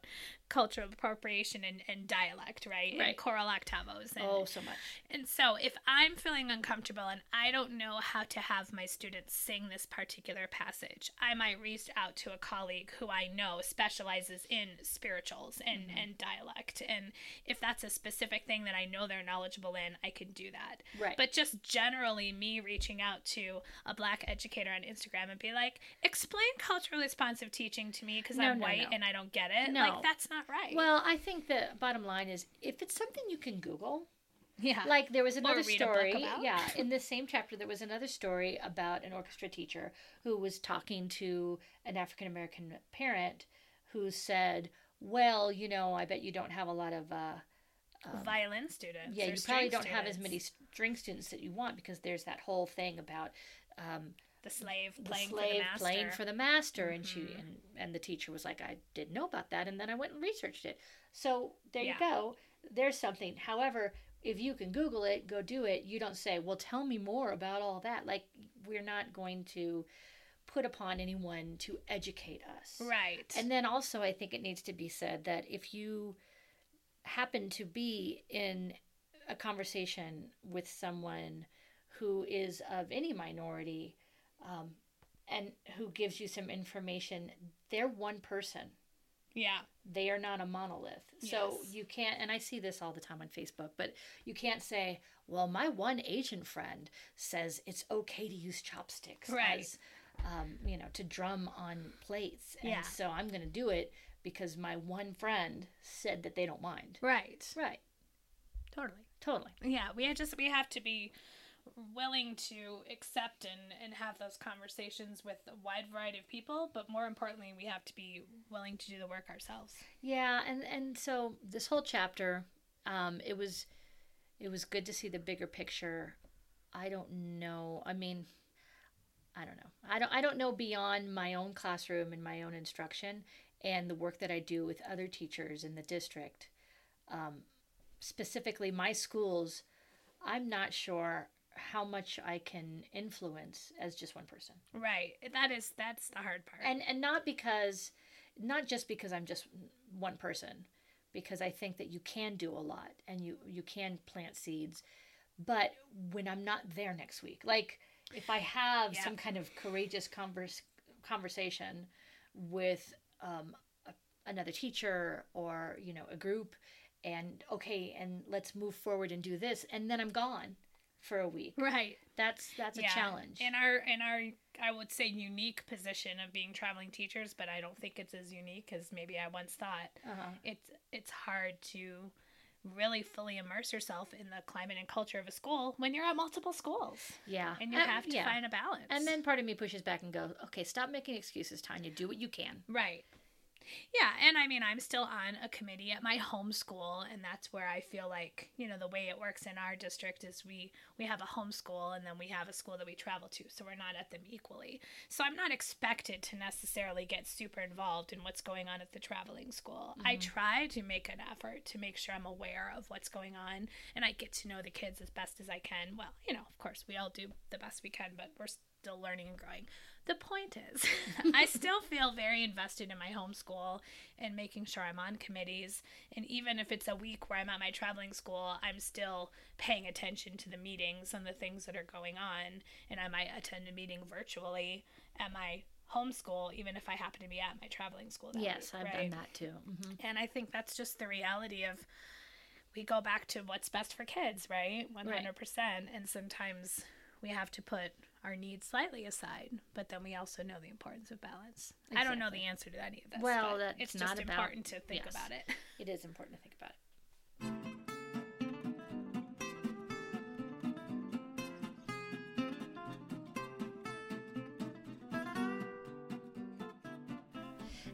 Speaker 2: cultural appropriation and, and dialect, right? And
Speaker 1: Right.
Speaker 2: choral octavos. And,
Speaker 1: oh so much
Speaker 2: And so, if I'm feeling uncomfortable and I don't know how to have my students sing this particular passage, I might reach out to a colleague who I know specializes in spirituals and,
Speaker 1: Mm-hmm.
Speaker 2: and dialect. And if that's a specific thing that I know they're knowledgeable in, I can do that.
Speaker 1: Right.
Speaker 2: But just generally, me reaching out to a black educator on Instagram and be like, explain culturally responsive teaching to me because
Speaker 1: No,
Speaker 2: I'm
Speaker 1: no,
Speaker 2: white
Speaker 1: no.
Speaker 2: and I don't get it.
Speaker 1: No.
Speaker 2: Like, that's not right.
Speaker 1: well i think the bottom line is if it's something you can google
Speaker 2: yeah.
Speaker 1: like there was another
Speaker 2: read a book
Speaker 1: story yeah in this same chapter there was another story about an orchestra teacher who was talking to an african american parent who said well you know i bet you don't have a lot of uh,
Speaker 2: violin students.
Speaker 1: yeah you probably don't have as many string students that you want because there's that whole thing about um,
Speaker 2: the slave
Speaker 1: the
Speaker 2: playing
Speaker 1: slave
Speaker 2: for the master.
Speaker 1: playing for the master and she
Speaker 2: Mhm.
Speaker 1: and, and the teacher was like i didn't know about that and then i went and researched it so there
Speaker 2: Yeah.
Speaker 1: you go there's something however if you can google it go do it you don't say well tell me more about all that like we're not going to put upon anyone to educate us
Speaker 2: right.
Speaker 1: and then also i think it needs to be said that if you happen to be in a conversation with someone who is of any minority um, and who gives you some information, they're one person.
Speaker 2: yeah.
Speaker 1: They are not a monolith. So you can't, and I see this all the time on Facebook, but you can't say, well, my one Asian friend says it's okay to use chopsticks
Speaker 2: Right.
Speaker 1: as, um, you know, to drum on plates. And
Speaker 2: Yeah.
Speaker 1: so I'm going to do it because my one friend said that they don't mind.
Speaker 2: Right.
Speaker 1: Right.
Speaker 2: Totally.
Speaker 1: Totally.
Speaker 2: Yeah. We just we have to be willing to accept and, and have those conversations with a wide variety of people, but more importantly, we have to be willing to do the work ourselves.
Speaker 1: Yeah, and and so this whole chapter, um, it was, it was good to see the bigger picture. I don't know. I mean, I don't know. I don't. I don't know beyond my own classroom and my own instruction and the work that I do with other teachers in the district. Um, specifically, my schools. I'm not sure how much I can influence as just one person
Speaker 2: Right. That is that's the hard part.
Speaker 1: and and not because not just because i'm just one person because i think that you can do a lot and you you can plant seeds but when i'm not there next week like if i have
Speaker 2: Yeah.
Speaker 1: some kind of courageous converse, conversation with um, a, another teacher or you know a group and okay and let's move forward and do this and then i'm gone for a week
Speaker 2: right.
Speaker 1: that's that's a challenge
Speaker 2: In our in our I would say unique position of being traveling teachers, but I don't think it's as unique as maybe I once thought.
Speaker 1: uh-huh.
Speaker 2: it's it's hard to really fully immerse yourself in the climate and culture of a school when you're at multiple schools
Speaker 1: yeah
Speaker 2: and you
Speaker 1: Uh,
Speaker 2: have to
Speaker 1: yeah.
Speaker 2: find a balance
Speaker 1: And then part of me pushes back and goes, okay, stop making excuses, Tanya. Do what you can.
Speaker 2: right yeah and i mean i'm still on a committee at my home school and that's where i feel like you know the way it works in our district is we we have a home school and then we have a school that we travel to so we're not at them equally. So i'm not expected to necessarily get super involved in what's going on at the traveling school. I mm-hmm. try to make an effort to make sure i'm aware of what's going on and i get to know the kids as best as i can. Well you know of course we all do the best we can but we're still learning and growing the point is, I still feel very invested in my homeschool and making sure I'm on committees. And even if it's a week where I'm at my traveling school, I'm still paying attention to the meetings and the things that are going on. And I might attend a meeting virtually at my homeschool, even if I happen to be at my traveling school. That
Speaker 1: yes,
Speaker 2: week,
Speaker 1: I've
Speaker 2: right?
Speaker 1: done that too. hmm
Speaker 2: And I think that's just the reality of we go back to what's best for kids, right? 100%. And sometimes we have to put our needs slightly aside, but then we also know the importance of balance. I don't know the answer to any of this.
Speaker 1: Well, that's
Speaker 2: it's just
Speaker 1: not about-
Speaker 2: important to think
Speaker 1: yes.
Speaker 2: about it.
Speaker 1: It is important to think about it.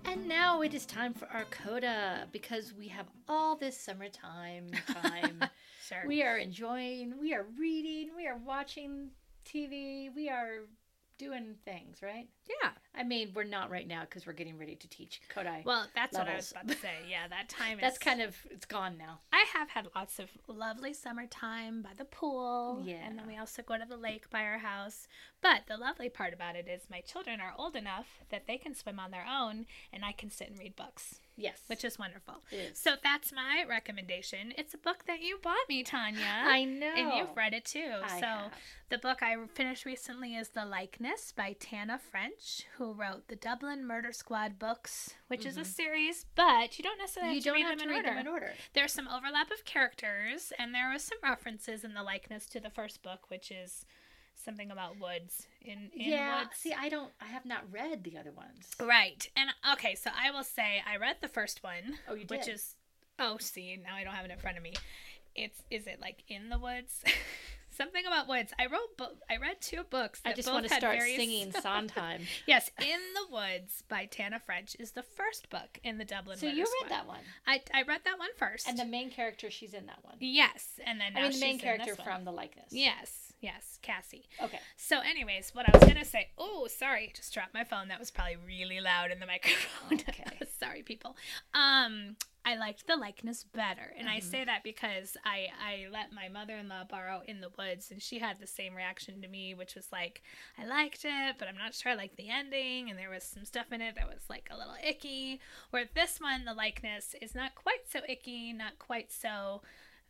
Speaker 1: And now it is time for our coda because we have all this summertime time.
Speaker 2: Sure.
Speaker 1: we are enjoying, we are reading, we are watching TV, we are doing things, right?
Speaker 2: yeah.
Speaker 1: I mean, we're not right now because we're getting ready to teach Kodály.
Speaker 2: Well, that's what I was about to say. Yeah, that time is.
Speaker 1: That's kind of it's gone now.
Speaker 2: I have had lots of lovely summertime by the pool.
Speaker 1: Yeah.
Speaker 2: And then we also go to the lake by our house. But the lovely part about it is my children are old enough that they can swim on their own and I can sit and read books,
Speaker 1: Yes,
Speaker 2: which is wonderful.
Speaker 1: is.
Speaker 2: So that's my recommendation. It's a book that you bought me, Tanya.
Speaker 1: I know,
Speaker 2: And you've read it too.
Speaker 1: I
Speaker 2: so
Speaker 1: have.
Speaker 2: the book I finished recently is The Likeness by Tana French, who wrote the Dublin Murder Squad books, which is a series, but you don't necessarily
Speaker 1: Mm-hmm. you
Speaker 2: have
Speaker 1: don't
Speaker 2: to
Speaker 1: have
Speaker 2: read
Speaker 1: to
Speaker 2: them
Speaker 1: read
Speaker 2: in order.
Speaker 1: them in order.
Speaker 2: There's some overlap of characters, and there was some references in the likeness to the first book, which is something about woods in, in
Speaker 1: yeah.
Speaker 2: woods.
Speaker 1: See, I don't. I have not read the other ones.
Speaker 2: Right. And okay, so I will say I read the first one,
Speaker 1: Oh, you did which
Speaker 2: is oh, see, now I don't have it in front of me. It's is it like in the woods? Something about woods. I wrote bo- I read two books.
Speaker 1: I just
Speaker 2: both
Speaker 1: want to start singing Sondheim.
Speaker 2: Yes, In the Woods by Tana French is the first book in the Dublin.
Speaker 1: so you read that one,
Speaker 2: I I read that one first.
Speaker 1: and the main character, she's in that one.
Speaker 2: yes, and then now
Speaker 1: I mean, the main character
Speaker 2: one.
Speaker 1: from the likeness.
Speaker 2: Yes, yes, Cassie.
Speaker 1: Okay.
Speaker 2: So, anyways, what I was gonna say. Oh, sorry, just dropped my phone. That was probably really loud in the microphone.
Speaker 1: Okay.
Speaker 2: sorry, people. Um, I liked the likeness better, and I
Speaker 1: Mhm.
Speaker 2: say that because I I let my mother in law borrow In the Woods, and she had the same reaction to me, which was like, I liked it, but I'm not sure I liked the ending, and there was some stuff in it that was like a little icky. Where this one, the likeness is not quite so icky, not quite so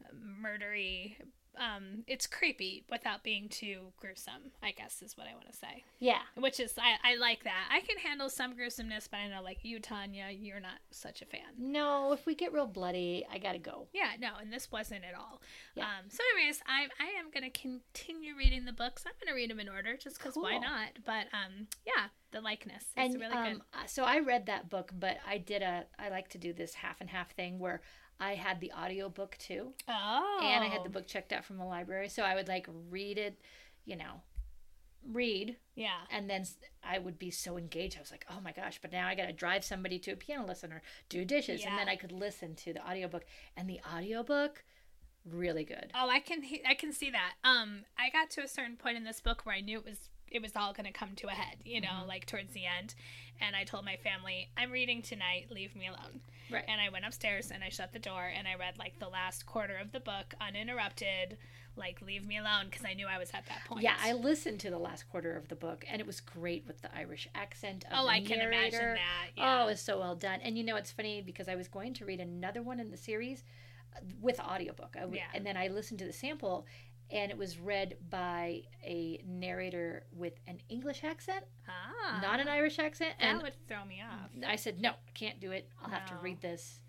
Speaker 2: uh, murdery. Um, it's creepy without being too gruesome. I guess is what I want to say.
Speaker 1: Yeah.
Speaker 2: Which is I, I like that. I can handle some gruesomeness, but I know like you, Tanya, you're not such a fan.
Speaker 1: No, if we get real bloody, I gotta go.
Speaker 2: Yeah, no, and this wasn't at all.
Speaker 1: Yeah.
Speaker 2: Um, so, anyways, I I am gonna continue reading the books. I'm gonna read them in order, just because why not? But um, yeah, the likeness is
Speaker 1: and
Speaker 2: really
Speaker 1: um,
Speaker 2: good.
Speaker 1: uh, so I read that book, but I did a. I like to do this half and half thing where I had the audio book too,
Speaker 2: Oh,
Speaker 1: and I had the book checked out from the library, so I would like read it, you know, read,
Speaker 2: Yeah,
Speaker 1: and then I would be so engaged. I was like, oh my gosh! But now I gotta drive somebody to a piano lesson or do dishes, and then I could listen to the audiobook, and the audiobook, really good.
Speaker 2: Oh, I can I can see that. Um, I got to a certain point in this book where I knew it was it was all going to come to a head, you know,
Speaker 1: Mhm.
Speaker 2: like towards the end. And I told my family, "I'm reading tonight. Leave me alone."
Speaker 1: Right.
Speaker 2: And I went upstairs and I shut the door and I read like the last quarter of the book uninterrupted. Like, leave me alone because I knew I was at that point.
Speaker 1: Yeah, I listened to the last quarter of the book, and it was great with the Irish accent. Of
Speaker 2: Oh, I can imagine that.
Speaker 1: Oh,
Speaker 2: Yeah.
Speaker 1: it was so well done. And you know, it's funny because I was going to read another one in the series uh, with audiobook. I w-
Speaker 2: Yeah.
Speaker 1: And then I listened to the sample, and it was read by a narrator with an English accent,
Speaker 2: ah,
Speaker 1: not an Irish accent.
Speaker 2: That
Speaker 1: And
Speaker 2: would throw me off.
Speaker 1: I said, no, I can't do it. I'll have to read this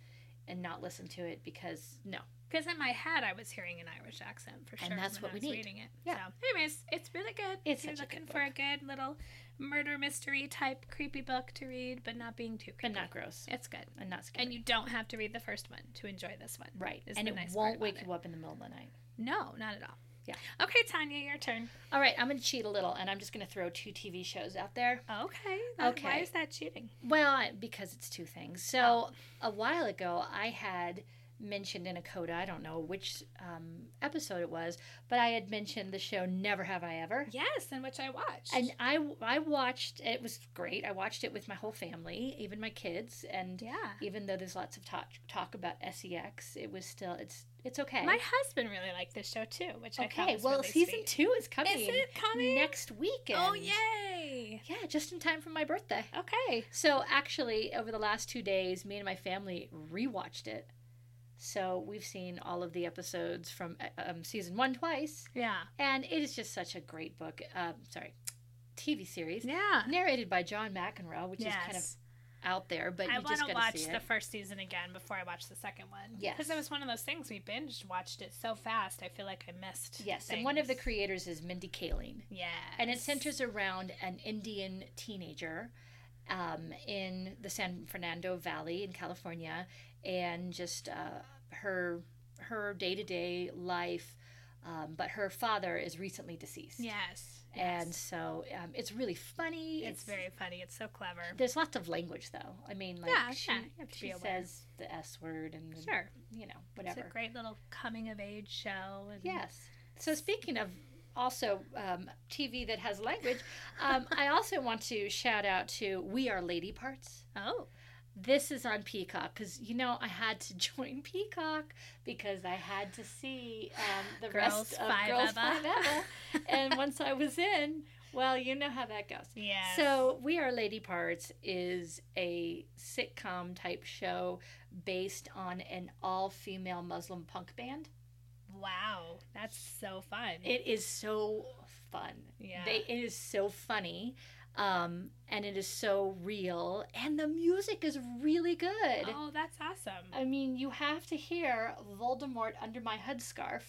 Speaker 1: and not listen to it because no.
Speaker 2: Because in my head, I was hearing an Irish accent for sure.
Speaker 1: And that's
Speaker 2: when
Speaker 1: what
Speaker 2: I
Speaker 1: we
Speaker 2: was
Speaker 1: need.
Speaker 2: Reading it.
Speaker 1: Yeah.
Speaker 2: So, anyways, it's really good.
Speaker 1: It's
Speaker 2: If you're
Speaker 1: such a good
Speaker 2: looking for a good little murder mystery type creepy book to read, but not being too
Speaker 1: But
Speaker 2: creepy.
Speaker 1: not gross
Speaker 2: It's good.
Speaker 1: and not scary.
Speaker 2: And you don't have to read the first one to enjoy this one.
Speaker 1: right. And it
Speaker 2: nice
Speaker 1: won't wake
Speaker 2: it.
Speaker 1: you up in the middle of the night.
Speaker 2: No, not at all.
Speaker 1: Yeah.
Speaker 2: Okay, Tanya, your turn.
Speaker 1: All right, I'm going to cheat a little, and I'm just going to throw two TV shows out there.
Speaker 2: Okay. that- Why is that cheating?
Speaker 1: Well, I- because it's two things. So a while ago, I had mentioned in a coda, I don't know which um, episode it was, but I had mentioned the show Never Have I Ever.
Speaker 2: Yes, and which I watched.
Speaker 1: And I, I watched, it was great. I watched it with my whole family, even my kids. And
Speaker 2: yeah.
Speaker 1: even though there's lots of talk, talk about sex, it was still, it's it's okay.
Speaker 2: My husband really liked this show too, which I thought
Speaker 1: okay, well,
Speaker 2: really
Speaker 1: season
Speaker 2: sweet.
Speaker 1: two is coming.
Speaker 2: Is it coming?
Speaker 1: Next weekend.
Speaker 2: Oh, yay.
Speaker 1: Yeah, just in time for my birthday.
Speaker 2: Okay.
Speaker 1: So actually, over the last two days, me and my family rewatched it. So we've seen all of the episodes from uh, um, season one twice,
Speaker 2: Yeah.
Speaker 1: and it is just such a great book. Um, sorry, TV series
Speaker 2: Yeah.
Speaker 1: narrated by John McEnroe, which is kind of
Speaker 2: Yes.
Speaker 1: Out there, but
Speaker 2: I
Speaker 1: you
Speaker 2: want to watch the first season again before I watch the second one.
Speaker 1: Yes.
Speaker 2: Because it was one of those things we binged watched it so fast. I feel like I missed.
Speaker 1: Yes, and one of the creators is Mindy Kaling,
Speaker 2: Yeah.
Speaker 1: and it centers around an Indian teenager um, in the San Fernando Valley in California, and just uh, her her day to day life Um, but her father is recently deceased.
Speaker 2: Yes.
Speaker 1: And
Speaker 2: yes.
Speaker 1: so um, it's really funny.
Speaker 2: it's, very funny. It's so clever.
Speaker 1: There's lots of language, though. I mean, like,
Speaker 2: Yeah,
Speaker 1: she,
Speaker 2: yeah, you have to
Speaker 1: she says the S word and,
Speaker 2: Sure.
Speaker 1: you know, whatever.
Speaker 2: It's a great little coming of age show. And
Speaker 1: Yes. So speaking of also um, TV that has language, um, I also want to shout out to We Are Lady Parts.
Speaker 2: Oh.
Speaker 1: This is on Peacock because you know I had to join Peacock because I had to see um, the
Speaker 2: Girls
Speaker 1: rest of
Speaker 2: Five
Speaker 1: Girls
Speaker 2: Eva.
Speaker 1: Five Eva, and once I was in, well, you know how that goes.
Speaker 2: Yeah.
Speaker 1: So, We Are Lady Parts is a sitcom type show based on an all female Muslim punk band.
Speaker 2: Wow. That's so fun.
Speaker 1: It is so fun.
Speaker 2: Yeah.
Speaker 1: They, it is so funny. Um, and it is so real. And the music is really good.
Speaker 2: oh, that's awesome.
Speaker 1: I mean, you have to hear Voldemort under my headscarf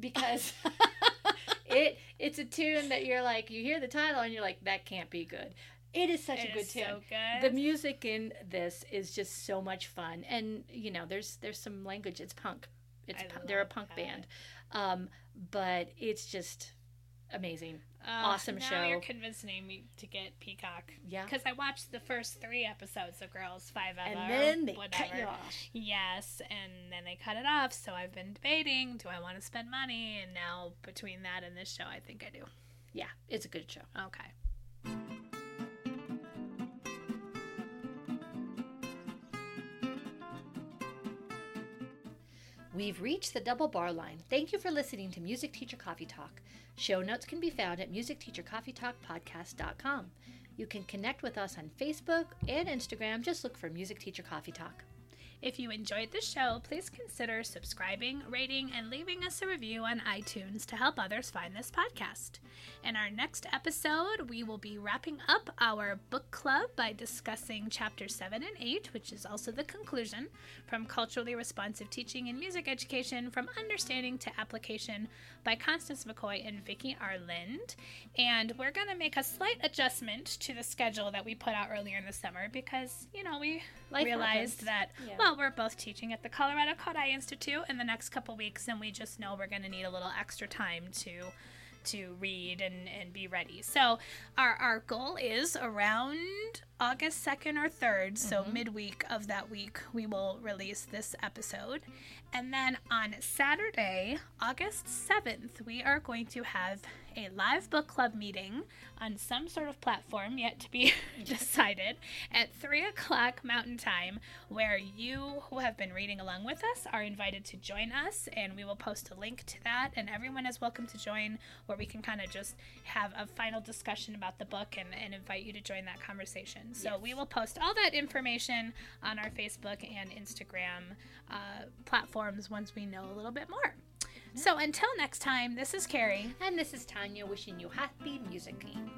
Speaker 1: because it it's a tune that you're like you hear the title and you're like that can't be good. It is such
Speaker 2: It
Speaker 1: a good tune.
Speaker 2: so good.
Speaker 1: The music in this is just so much fun, and you know, there's there's some language. It's punk. It's pu- they're a punk
Speaker 2: that.
Speaker 1: band, um, but it's just amazing.
Speaker 2: Uh,
Speaker 1: awesome
Speaker 2: now
Speaker 1: show.
Speaker 2: You're convincing me to get Peacock.
Speaker 1: Yeah.
Speaker 2: Because I watched the first three episodes of Girls Five Eva.
Speaker 1: And then they
Speaker 2: whatever.
Speaker 1: cut you off.
Speaker 2: Yes, and then they cut it off. So I've been debating: do I want to spend money? And now between that and this show, I think I do.
Speaker 1: Yeah, it's a good show.
Speaker 2: Okay.
Speaker 1: We've reached the double bar line. Thank you for listening to Music Teacher Coffee Talk. Show notes can be found at musicteachercoffeetalkpodcast.com. You can connect with us on Facebook and Instagram. Just look for Music Teacher Coffee Talk.
Speaker 2: If you enjoyed the show, please consider subscribing, rating, and leaving us a review on iTunes to help others find this podcast. In our next episode, we will be wrapping up our book club by discussing chapter 7 and 8, which is also the conclusion from Culturally Responsive Teaching in Music Education from Understanding to Application by Constance McKoy and Vicki R. Lind. And we're going to make a slight adjustment to the schedule that we put out earlier in the summer because, you know, we
Speaker 1: Life
Speaker 2: realized
Speaker 1: happens.
Speaker 2: that
Speaker 1: Yeah.
Speaker 2: well we're both teaching at the colorado kodály institute in the next couple weeks and we just know we're going to need a little extra time to to read and, and be ready. So our, our goal is around august 2nd or 3rd so mm-hmm. midweek of that week we will release this episode and then on saturday august 7th we are going to have a live book club meeting on some sort of platform yet to be decided at 3 o'clock Mountain Time, where you who have been reading along with us are invited to join us, and we will post a link to that. And everyone is welcome to join, where we can kind of just have a final discussion about the book and, and invite you to join that conversation. So
Speaker 1: Yes.
Speaker 2: we will post all that information on our Facebook and Instagram uh, platforms once we know a little bit more. So until next time, this is Carrie.
Speaker 1: And this is Tanya wishing you happy musicking.